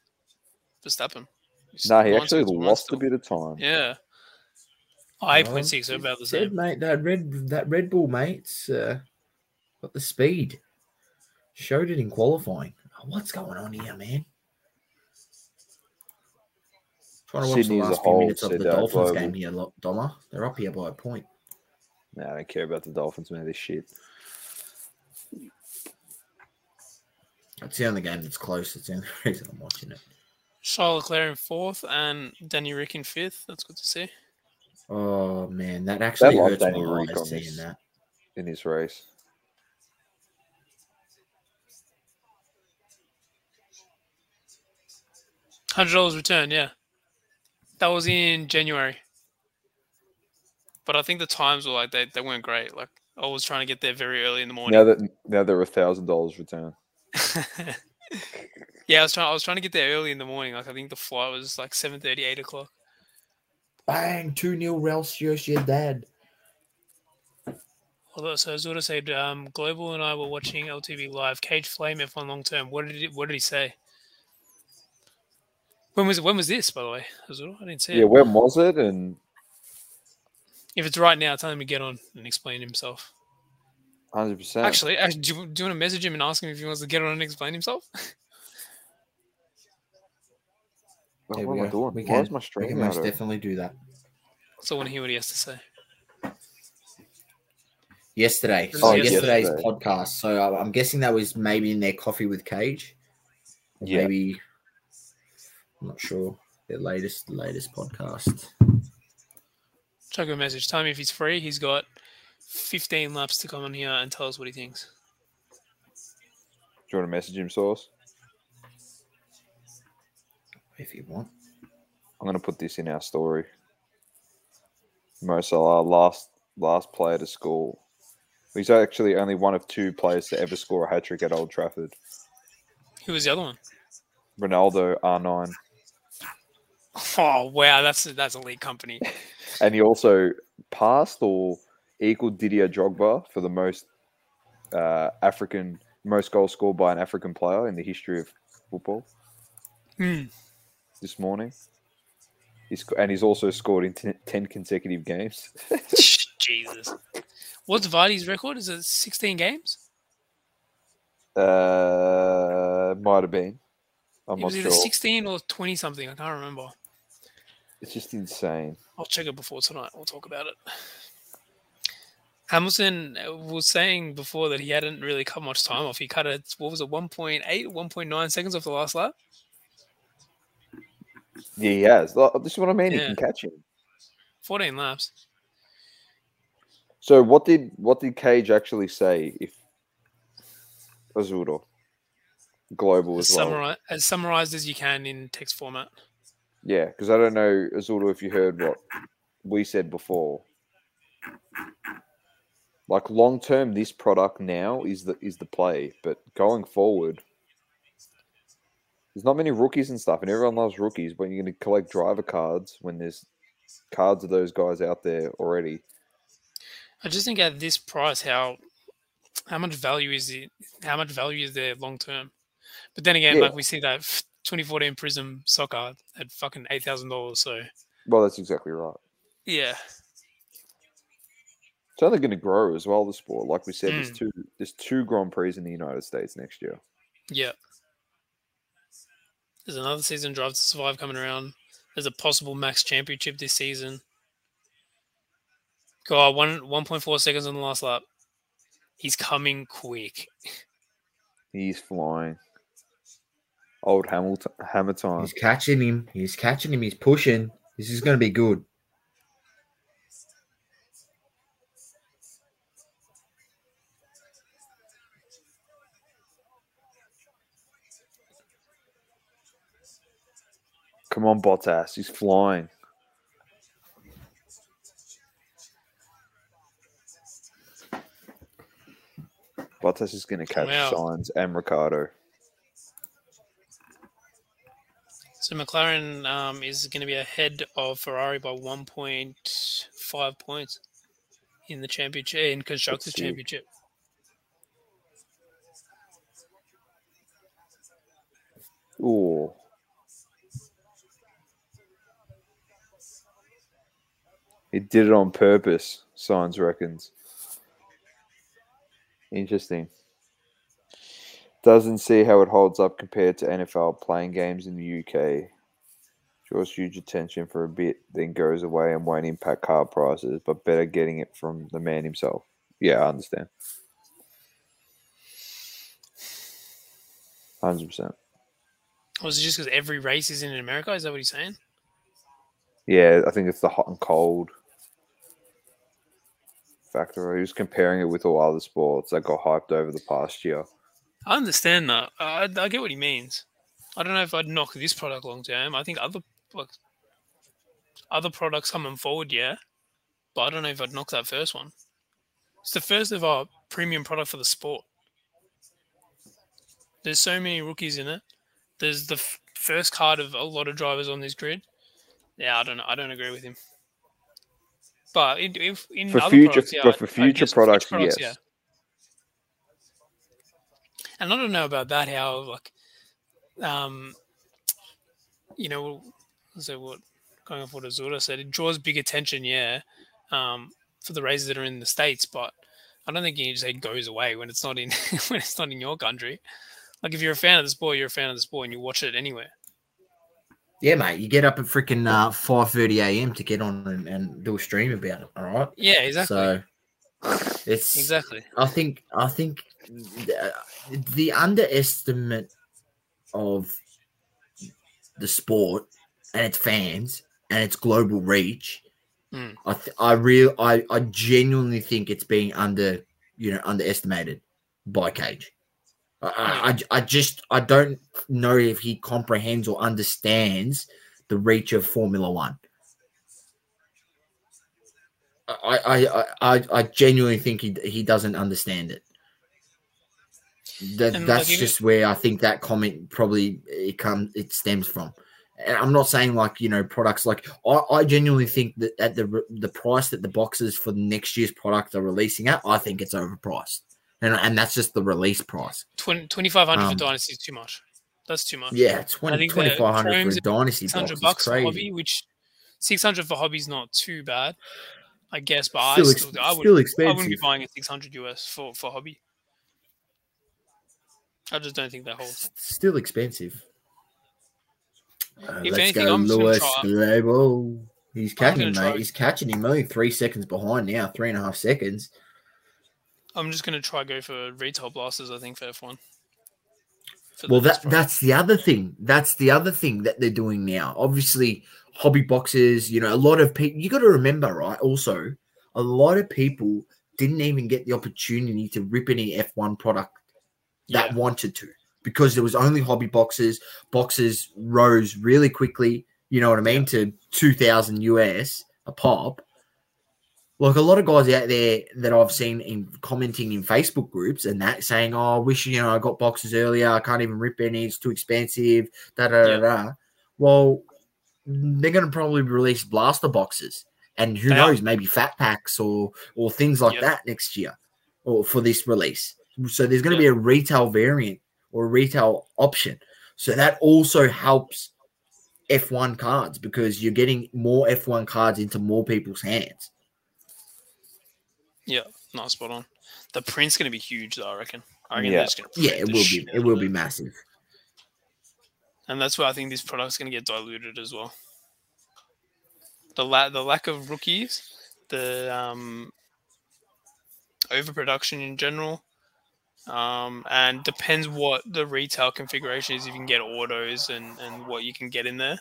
Verstappen. He's no, he actually lost a bit of time. Yeah. Oh, eight Well, point about the Said, same. mate, that Red that Red Bull, mate's uh, got the speed. Showed it in qualifying. Oh, What's going on here, man? Trying to watch Sydney the last few minutes of the Dolphins global. game here, Lo- Doma. They're up here by a point. No, I don't care about the Dolphins, man. This shit. That's the only game that's close. It's the only reason I'm watching it. Charles Leclerc in fourth and Danny Ric in fifth. That's good to see. Oh man, that actually love hurts Danny my Rick eyes on seeing this. that. in this race. Hundred dollars return, yeah. That was in January. But I think the times were like they, they weren't great. Like I was trying to get there very early in the morning. Now that now they're a thousand dollars return. yeah, I was trying I was trying to get there early in the morning. Like I think the flight was like 7 8 o'clock. Bang, 2 0 Real Sociedad. Although so as I said, um, Global and I were watching LTV live. Cage Flame F1 long term. What did he, what did he say? When was it? when was this, by the way? Azuro? I didn't see Yeah, it. when was it? And If it's right now, tell him to get on and explain himself. Hundred percent. Actually, actually do, you, do you want to message him and ask him if he wants to get on and explain himself? Oh, what we am I doing? We can, my we can most of- definitely do that. so I want to hear what he has to say. Yesterday, This so yesterday's yesterday. podcast. So I- I'm guessing that was maybe in their coffee with Cage. Yeah. Maybe I'm not sure. Their latest latest podcast. Chuck a message. Tell him if he's free. He's got 15 laps to come on here and tell us what he thinks. Do you want to message him, Sauce? If you want. I'm going to put this in our story. Mo Salah, last last player to score. He's actually only one of two players to ever score a hat trick at Old Trafford. Who was the other one? Ronaldo R9, Oh wow, that's that's elite company. and he also passed or equaled Didier Drogba for the most uh, African most goals scored by an African player in the history of football Hmm. this morning. He's and he's also scored in ten, 10 consecutive games. Jesus. What's Vardy's record? Is it 16 games? Uh, might have been. I'm it not was either sure. 16 or 20 something. I can't remember. It's just insane. I'll check it before tonight. We'll talk about it. Hamilton uh, was saying before that he hadn't really cut much time off. He cut it, what was it, 1.8, 1.9 seconds off the last lap? Yeah, he has. This is what I mean. Yeah. He can catch him. 14 laps. So what did what did Cage actually say? If Azuro global As, as well, summari- as summarized as you can in text format. yeah, because I don't know Azuro if you heard what we said before. Like long term, this product now is the is the play, but going forward, there's not many rookies and stuff, and everyone loves rookies. But you're going to collect driver cards when there's cards of those guys out there already. I just think at this price, how how much value is it? How much value is there long term? But then again, Yeah. like we see that 2014 Prizm soccer at fucking eight thousand dollars. So Well, that's exactly right. yeah, It's only going to grow as well. The sport, like we said, there's Mm. two there's two Grand Prix in the United States next year. yeah. There's another season Drive to Survive coming around. There's a possible Max Championship this season. God, one 1.4 seconds on the last lap. He's coming quick. He's flying. Old Hamilton, Hamilton. He's catching him. He's catching him. He's pushing. This is going to be good. Come on, Bottas. He's flying. Bottas is going to catch. Sainz and Ricciardo. So McLaren um, is going to be ahead of Ferrari by 1.5 points in the championship in constructors championship. Ooh. He did it on purpose, Sainz reckons. Interesting. Doesn't see how it holds up compared to NFL playing games in the UK. Draws huge attention for a bit, then goes away and won't impact car prices, but better getting it from the man himself. Yeah, I understand. 100%. Was it just because every race is in America? Is that what he's saying? Yeah, I think it's the hot and cold factor. He was comparing it with all other sports that got hyped over the past year. I understand that. I, I get what he means. I don't know if I'd knock this product long term. I think other like other products coming forward, yeah, but I don't know if I'd knock that first one. It's the first of our premium product for the sport. There's so many rookies in it. There's the f- first card of a lot of drivers on this grid. Yeah, I don't. I don't agree with him. But in, if, in For other future- products, yeah, but for future guess products, yes. And I don't know about that. How like, um, you know, so what going off what Azuro said, it draws big attention, yeah, um, for the races that are in the states, but I don't think you can just say it goes away when it's not in when it's not in your country. Like if you're a fan of the sport, you're a fan of the sport, and you watch it anywhere. Yeah, mate. You get up at freaking uh, five thirty a.m. to get on and, and do a stream about it. All right. Yeah, exactly, So it's exactly. I think I think the, the underestimate of the sport and its fans and its global reach. Mm. I th- I real I I genuinely think it's being under you know underestimated by Cage. I, I, I just I don't know if he comprehends or understands the reach of Formula One. I I I, I, genuinely think he he doesn't understand it. That And, that's just where I think that comment probably it comes it stems from. And I'm not saying like you know products like I, I genuinely think that at the the price that the boxes for next year's product are releasing at, I think it's overpriced, and and that's just the release price. 20, 2500 Um, for Dynasty is too much. That's too much. Yeah, I 20, 2500 for dynasty box 600 is bucks for hobby, which 600 for hobby is not too bad, I guess. But Still I ex- still, I, would, still I wouldn't be buying a 600 US for, for hobby. I just don't think that holds. Still expensive. Uh, If let's anything, go, I'm Lewis Global. He's catching, gonna mate. He's catching him. Only three seconds behind now. Three and a half seconds. I'm just gonna try go for retail blasters. I think for F1. For Well, that that's the other thing. That's the other thing that they're doing now. Obviously, hobby boxes. You know, a lot of people. You got to remember, right? Also, a lot of people didn't even get the opportunity to rip any F1 product that Yeah. wanted to because there was only hobby boxes. Boxes rose really quickly. You know what I mean? To two thousand US a pop. Like a lot of guys out there that I've seen in commenting in Facebook groups and that saying, "Oh, I wish you know I got boxes earlier. I can't even rip any. It's too expensive." Da da da Yeah. da. Well, they're going to probably release blaster boxes, and who They are. knows, maybe fat packs or or things like Yeah. that next year, or for this release. So there's going to Yeah. be a retail variant or a retail option. So that also helps F1 cards because you're getting more F1 cards into more people's hands. Yeah, not spot on. The print's gonna be huge, though. I reckon. I reckon Yeah. gonna Yeah, it will be. It will be massive. and that's where I think this product's gonna get diluted as well. The la- the lack of rookies, the um, overproduction in general, um, and depends what the retail configuration is. If you can get autos and and what you can get in there.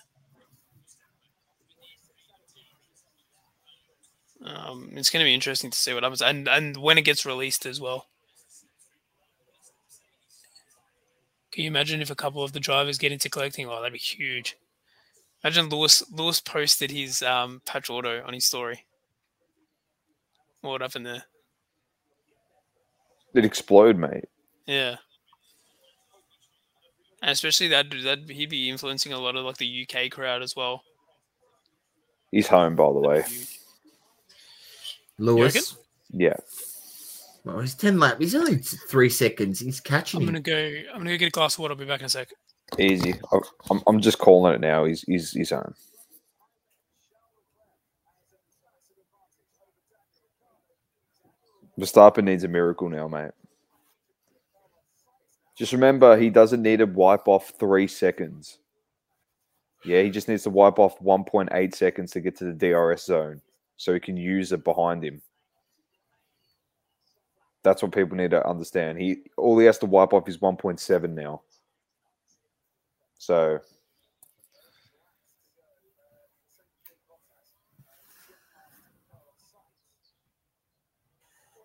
Um, it's going to be interesting to see what happens, and and when it gets released as well. Can you imagine if a couple of the drivers get into collecting? Oh, that'd be huge. Imagine Lewis Lewis posted his um, patch auto on his story. What would happen there? It explode, mate. Yeah. And especially that that he'd be influencing a lot of like the UK crowd as well. He's home, by the way. Lewis. Yeah. Well, he's 10 lap. He's only three seconds. He's catching I'm gonna go. I'm gonna go get a glass of water. I'll be back in a sec. Easy. I- I'm, I'm just calling it now. He's he's he's on. Verstappen needs a miracle now, mate. Just remember, he doesn't need to wipe off three seconds. Yeah, he just needs to wipe off 1.8 seconds to get to the DRS zone so he can use it behind him. That's what people need to understand. He all he has to wipe off is 1.7 now. So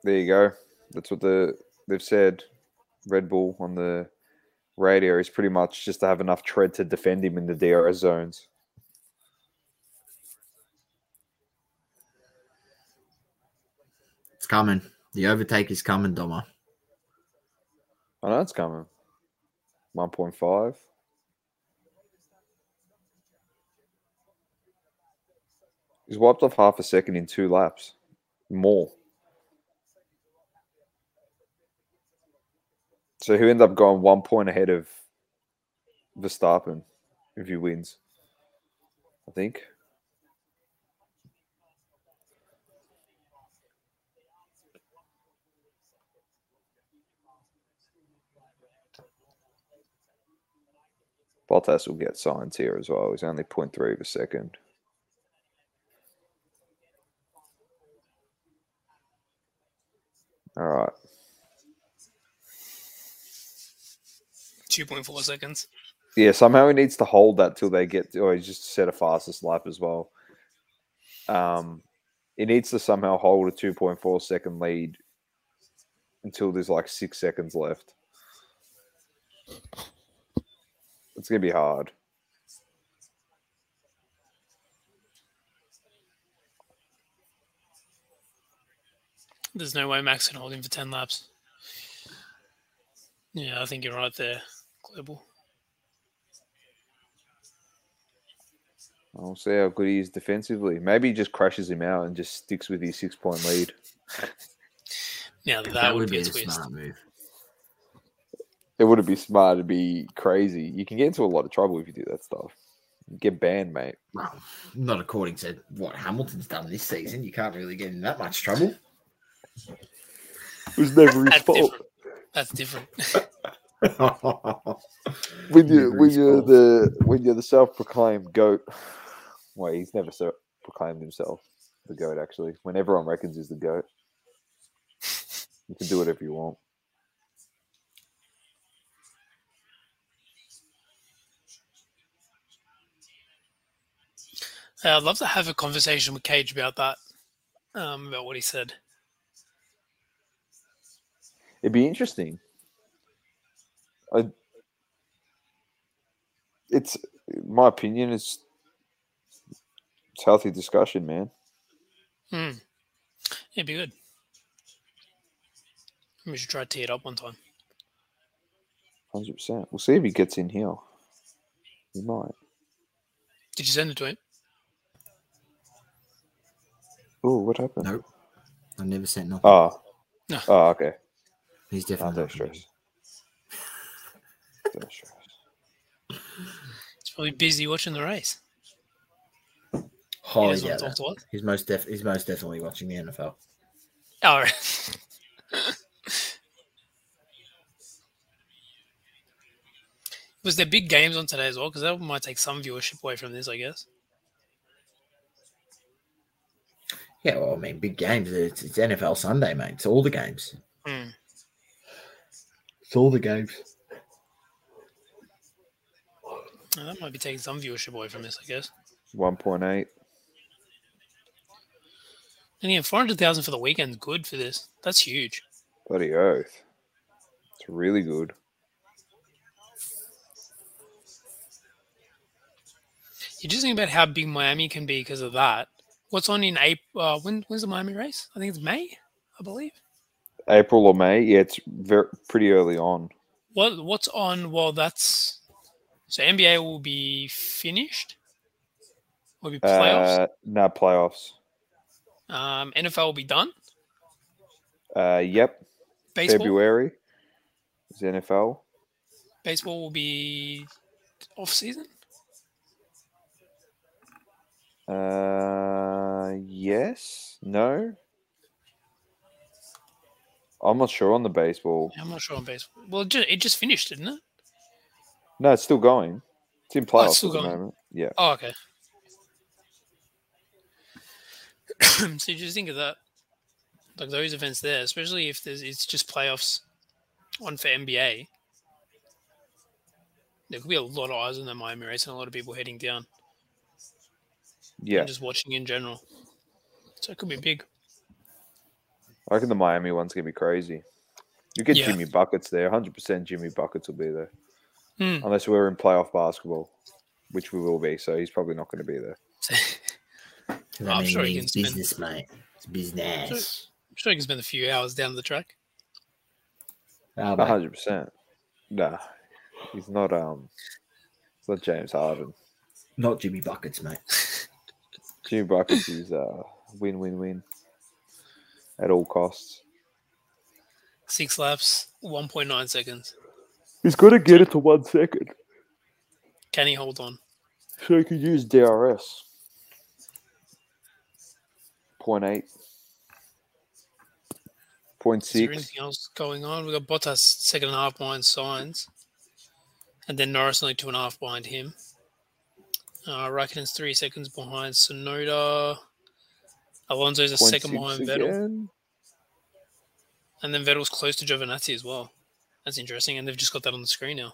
there you go. That's what the they've said. Red Bull on the radio is pretty much just to have enough tread to defend him in the DRS zones. It's coming. The overtake is coming, Doma. I know it's coming. 1.5. He's wiped off half a second in two laps. More. So he'll end up going one point ahead of Verstappen if he wins. I think. Bottas will get Sainz here as well. He's only 0.3 of a second. All right. Two point four seconds. Yeah, somehow he needs to hold that till they get, or he's just set a fastest lap as well. Um, he needs to somehow hold a 2.4 second lead until there's like six seconds left. It's gonna be hard. There's no way Max can hold him for ten laps. Yeah, I think you're right there, Global. I'll see how good he is defensively. Maybe he just crashes him out and just sticks with his six point lead. Now that, would be a a twist. smart move. It wouldn't be smart. It'd be crazy. You can get into a lot of trouble if you do that stuff. You get banned, mate. Well, not according to what Hamilton's done this season. You can't really get in that much trouble. It was never his That's fault. different. That's different. when you never when you're fault. the when you're the self-proclaimed goat. Well, he's never so proclaimed himself the goat. Actually, when everyone reckons he's the goat, you can do whatever you want. Yeah, I'd love to have a conversation with Cage about that, um, about what he said. It'd be interesting. I, it's my opinion. It's it's healthy discussion, man. Hmm. It'd be good. We should try to tee it up one time. Hundred percent. We'll see if he gets in here. He might. Did you send it to him? Oh, what happened? Nope. I never sent nothing. Oh. No. Oh, okay. He's definitely don't not gonna stress. Don't stress. He's probably busy watching the race. be. He Highly doesn't want doubt to talk that. to us. He's most def- he's most definitely watching the NFL. Oh, right. Was there big games on today as well? Because that might take some viewership away from this, I guess. Yeah, well, I mean, big games. It's, it's NFL Sunday, mate. It's all the games. Hmm. It's all the games. Oh, that might be taking some viewership away from this, I guess. One point eight. And yeah, 400,000 for the weekend's good for this. That's huge. Bloody oath. It's really good. You just think about how big Miami can be because of that. What's on in April? Uh, when, when's the Miami race? I think it's May, I believe. April or May? Yeah, it's very pretty early on. What What's on? Well, that's so NBA will be finished. Will be playoffs. Uh, no playoffs. um, NFL will be done. Uh, yep. Baseball, February is NFL. baseball will be off season. Uh, yes. No. I'm not sure on the baseball. I'm not sure on baseball. Well, it just, it just finished, didn't it? No, it's still going. It's in Oh, playoffs it's still at the going. moment. Yeah. Oh, okay. so you just think of that, like those events there, especially if there's it's just playoffs on for NBA. There could be a lot of eyes on the Miami race and a lot of people heading down Yeah. and just watching in general. So it could be big. I reckon the Miami one's gonna be crazy. You get Yeah. Jimmy buckets there. 100% Jimmy buckets will be there, Hmm. unless we're in playoff basketball, which we will be. So he's probably not going to be there. I'm I mean, sure he can spend- business, mate. It's business. I'm sure he can spend a few hours down the track. Oh, 100. percent Nah, he's not. Um, it's not James Harden. Not Jimmy Buckets, mate. Jimmy buckets is uh win win win at all costs. Six laps, 1.9 seconds. He's got to get it to one second, Can he hold on? so he can use DRS. Point eight. Point Is there anything else going on? We've got Bottas second and a half behind Sainz. And then Norris only two and a half behind him. Uh, Raikkonen's three seconds behind Tsunoda. Alonso's a Point second behind again. Vettel. And then Vettel's close to Giovinazzi as well. That's interesting. And they've just got that on the screen now.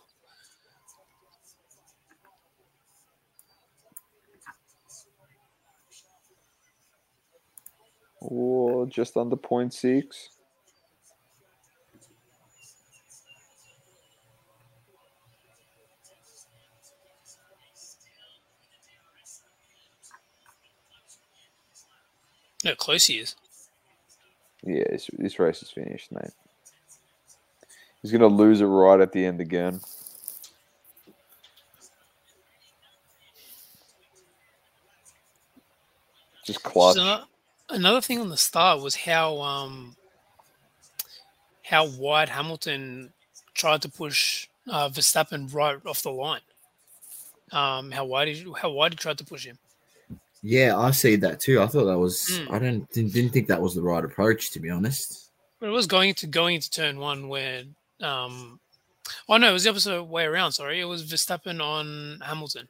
Oh, just under 0.6. No, close he is. Yeah, this, this race is finished, mate. He's gonna lose it right at the end again. Just clutch. Just another thing on the start was how um how wide Hamilton tried to push uh, Verstappen right off the line. Um, how wide he, how wide he tried to push him. Yeah, I see that too. I thought that was. Mm. I don't didn't, didn't think that was the right approach, to be honest. But it was going to going into turn one where um, Oh no, it was the opposite way around. Sorry, it was Verstappen on Hamilton.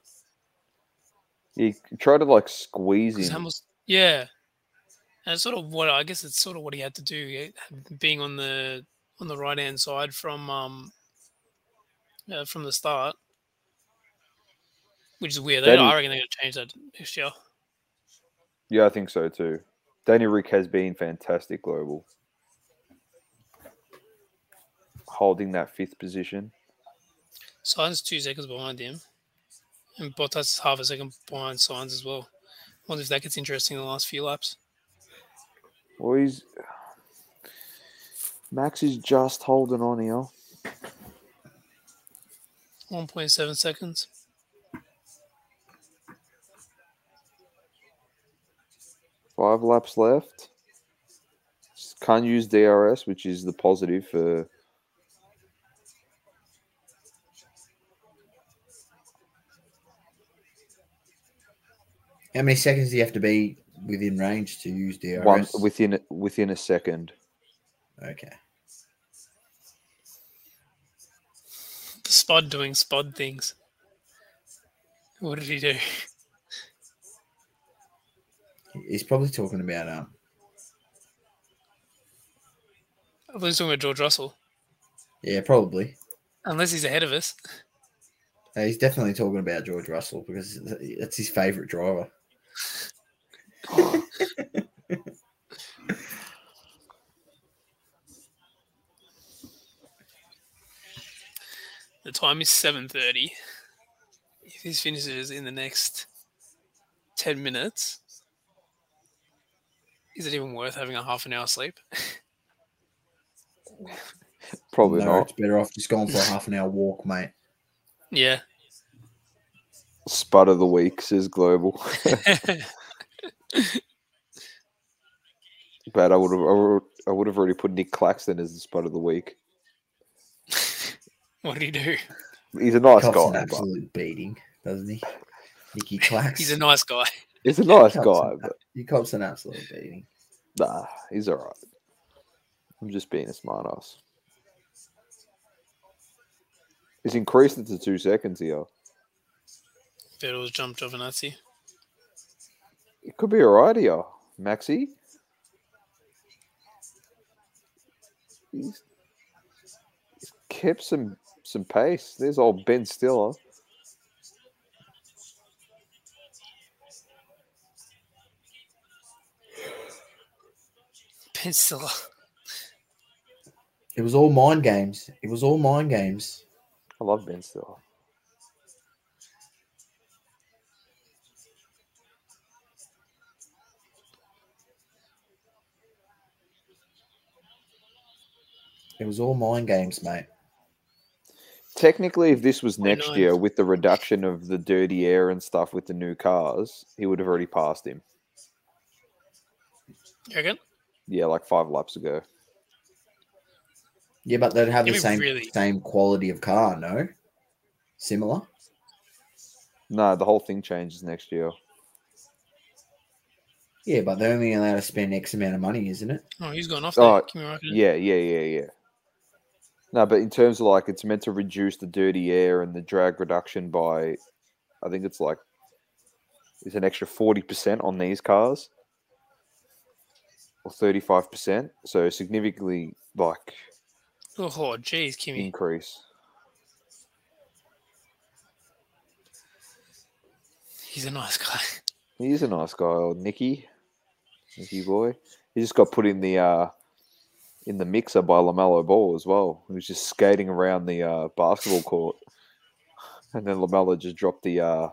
He tried to like squeeze him. Hamilton, yeah, and it's sort of what I guess it's sort of what he had to do, eh, being on the on the right hand side from um uh, from the start, which is weird. They, That I reckon they're going to change that next year. Yeah, I think so too. Danny Ric has been fantastic global. Holding that fifth position. Sainz two seconds behind him, and Bottas is half a second behind Sainz as well. Wonder if that gets interesting in the last few laps. Well, he's Max is just holding on here. One point seven seconds. Five laps left. Can't use DRS, which is the positive for. How many seconds do you have to be within range to use DRS? One within within a second. Okay. The Spud doing spod things. What did he do? He's probably talking about um. I thought he was talking about George Russell. Yeah, probably. Unless he's ahead of us. Uh, he's definitely talking about George Russell because that's his favorite driver. The time is seven thirty. If this finishes in the next ten minutes, is it even worth having a half an hour sleep? Probably no, not. it's better off just going for a half an hour walk, mate. yeah. Spud of the week says global. but I would have I would, have already put Nic Claxton as the spud of the week. what did he do? He's a nice Cops an guy. But absolute beating, doesn't he? Nicky Clax. He's a nice guy. He's a nice Cops guy, an- but He cops an absolute beating. nah, he's all right. I'm just being a smartass. He's increased it to two seconds here. Vettel's jumped Giovinazzi. It could be all right here, Maxi. He's, he's kept some some pace. There's old Ben Stiller. Ben Stiller. It was all mind games. It was all mind games. I love Ben Stiller. It was all mind games, mate. Technically, if this was next 29. year with the reduction of the dirty air and stuff with the new cars, he would have already passed him. You reckon? Yeah, like five laps ago. Yeah, but they'd have Give the same really- same quality of car, no? Similar. No, the whole thing changes next year. Yeah, but they're only allowed to spend X amount of money, isn't it? Oh, he's gone off oh, there. Oh, Kimi Yeah, yeah, yeah, yeah. No, but in terms of like, it's meant to reduce the dirty air and the drag reduction by, I think it's like, it's an extra forty percent on these cars, or thirty-five percent. So significantly like Oh, geez, Kimi. increase. He's a nice guy. He's a nice guy, old Nicky, Nicky boy. He just got put in the uh, in the mixer by LaMelo Ball as well. He was just skating around the uh, basketball court, and then LaMelo just dropped the uh,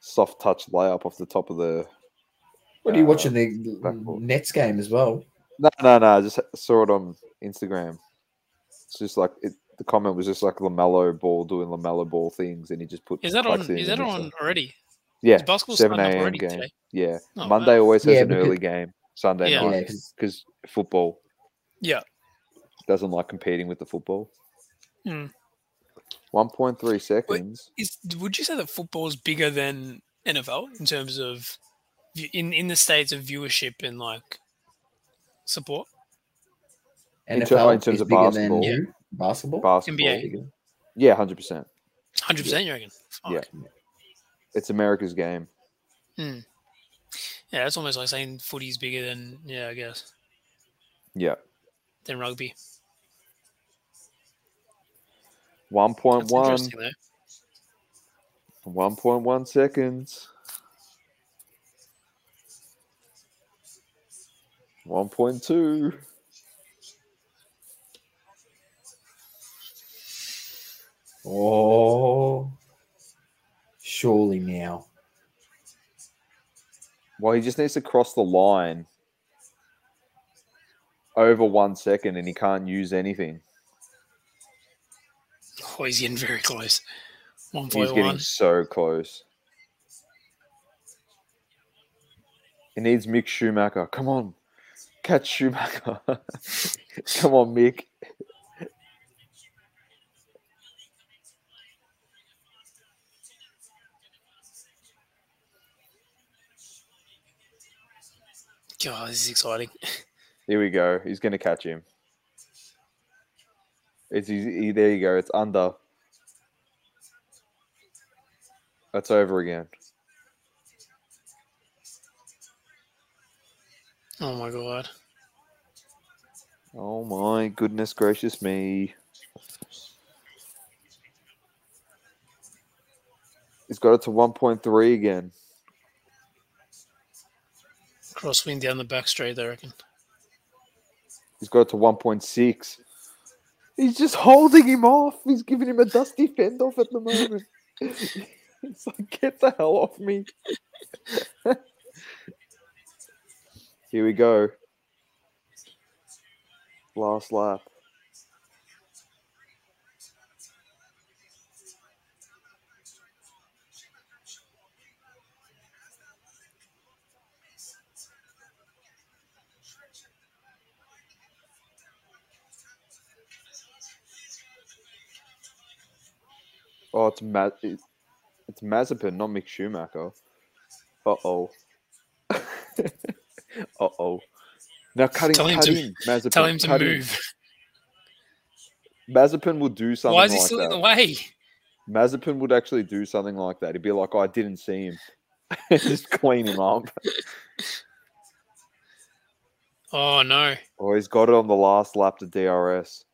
soft touch layup off the top of the. What are you uh, watching the backboard. Nets game as well? No, no, no. I just saw it on Instagram. It's just like it, the comment was just like LaMelo Ball doing LaMelo Ball things, and he just put. Is that on? Is that mixer. on already? Yeah, Is basketball seven a.m. game. today? Yeah, Oh, Monday wow. always has Yeah, an because- early game. Sunday Yeah. night Yeah, 'cause- because football Yeah. doesn't like competing with the football. Hmm. One point three seconds. Is would you say that football is bigger than NFL in terms of view- in in the states of viewership and like support? In ter- NFL in terms is of bigger basketball. than who? basketball. Basketball. NBA. Yeah, hundred percent. Hundred percent, you reckon? Fuck. Yeah. It's America's game. Hmm. Yeah, it's almost like saying footy's bigger than yeah, I guess Yeah. than rugby. One point That's one. interesting though. One point one seconds. One point two. Oh, surely now. Well, he just needs to cross the line over one second, and he can't use anything. Oh, he's getting very close. One He's getting one. so close. He needs Mick Schumacher. Come on, catch Schumacher. Come on, Mick. God, this is exciting. Here we go. He's going to catch him. It's easy. There you go. It's under. That's over again. Oh my god. Oh my goodness gracious me. He's got it to 1.3 again. Crosswind down the back straight, I reckon. He's got it to 1.6. He's just holding him off. He's giving him a dusty fend off at the moment. it's like, get the hell off me. Here we go. Last lap. Oh, it's Ma- it- it's Mazepin, not Mick Schumacher. Uh oh. uh oh. Now cut him, Tell him to- Mazepin. Tell him to cut move. Mazepin will do something Why is he like still that. in the way? Mazepin would actually do something like that. He'd be like, oh, I didn't see him. Just clean him up. Oh no. Oh, he's got it on the last lap to DRS.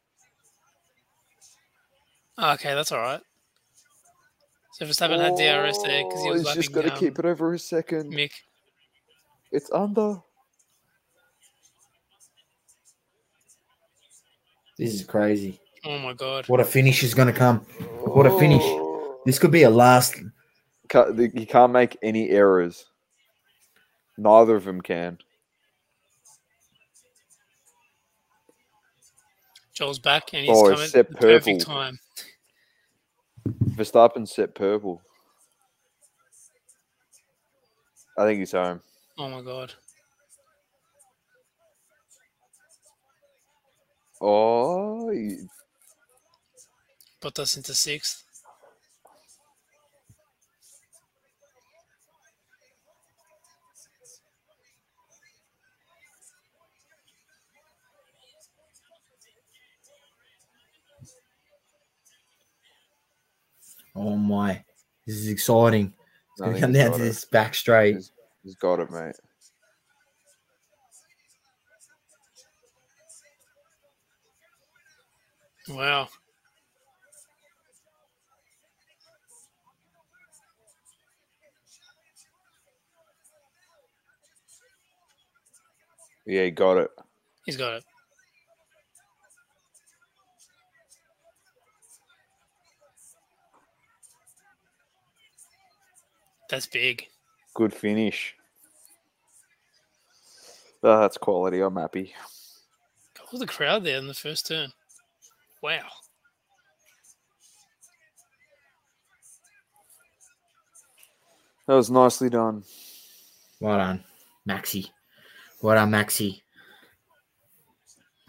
Okay, that's all right. So Verstappen had DRS there because he Oh, was he's just got to keep um, it over a second. Mick. It's under. This is crazy. Oh my god. What a finish is going to come. What a finish. Oh. This could be a last. Ca- the- He can't make any errors. Neither of them can. Joel's back and he's Oh, coming set at the perfect purple. time. Verstappen set purple. I think he's home. Oh my god. Oh, he- Put us into sixth. Oh my. This is exciting. It's going to come down to this back straight. He's- he's got it, mate. Wow. Yeah, he got it. He's got it. That's big. Good finish. Oh, that's quality. I'm happy. All the crowd there in the first turn. Wow. That was nicely done. Well done, Maxi. Well done, Maxi.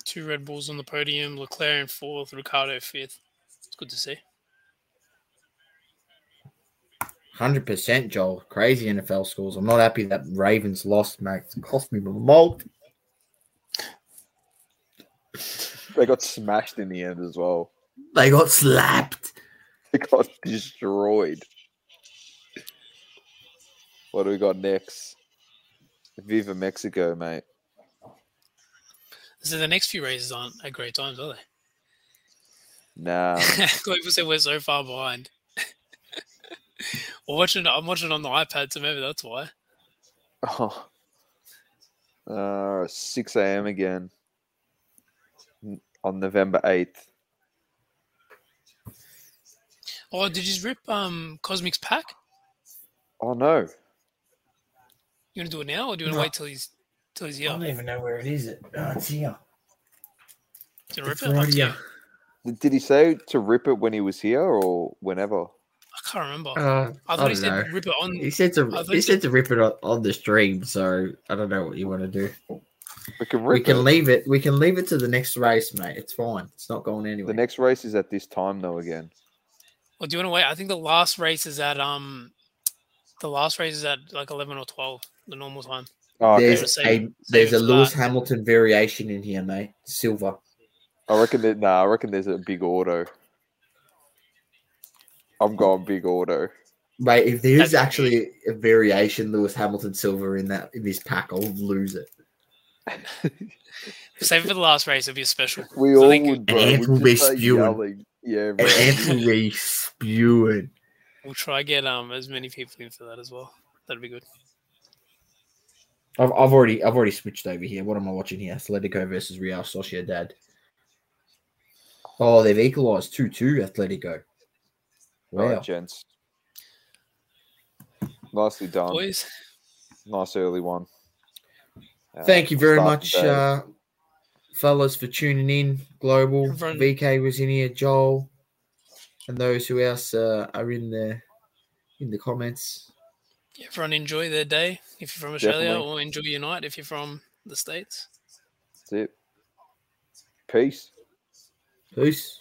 Two Red Bulls on the podium, Leclerc in fourth, Ricciardo fifth. It's good to see. 100% Joel. Crazy NFL scores. I'm not happy that Ravens lost, mate. It's cost me my malt. They got smashed in the end as well. They got slapped. They got destroyed. What do we got next? Viva Mexico, mate. So the next few races aren't at great times, are they? Nah, People say we're so far behind. We're watching. I'm watching on the iPad, so maybe that's why. oh. uh, 6 a.m. again N- on November 8th. Oh, did you just rip um Cosmic's pack? Oh no, You want to do it now, or do you want to No. wait till he's till he's here? I don't even know where it is. It. Oh, it's here. Do you It's rip it? right Up here. Did- did he say to rip it when he was here or whenever? I can't remember. Uh, I I, thought he don't said know. rip it on. He said to I he you- said to rip it on, on the stream, so I don't know what you want to do. We can we can it. leave it. We can leave it to the next race, mate. It's fine. It's not going anywhere. The next race is at this time though. Again, Well, do you want to wait? I think the last race is at um, the last race is at like eleven or twelve, the normal time. oh, okay. there's Save- a save there's it a Lewis that. Hamilton variation in here, mate. Silver. I reckon that. Nah, I reckon there's a big auto. I'm going big auto. Mate, if there is actually a variation Lewis Hamilton silver in that in this pack, I'll lose it. Save it for the last race. It'll be a special. We all think... would, bro. And Ant will be spewing. Yeah, bro. And Anthony spewing. We'll try get um as many people in for that as well. That'd be good. I've, I've already I've already switched over here. What am I watching here? Atletico versus Real Sociedad. Oh, they've equalised two two. Atletico. All Wow. right, gents. Nicely done. Boys, Nice early one. Uh, Thank you very much, uh, fellas, for tuning in. Global Everyone- VK was in here, Joel, and those who else uh, are in the in the comments. everyone enjoy their day if you're from Australia, Definitely. or enjoy your night if you're from the states. That's it. Peace. Peace.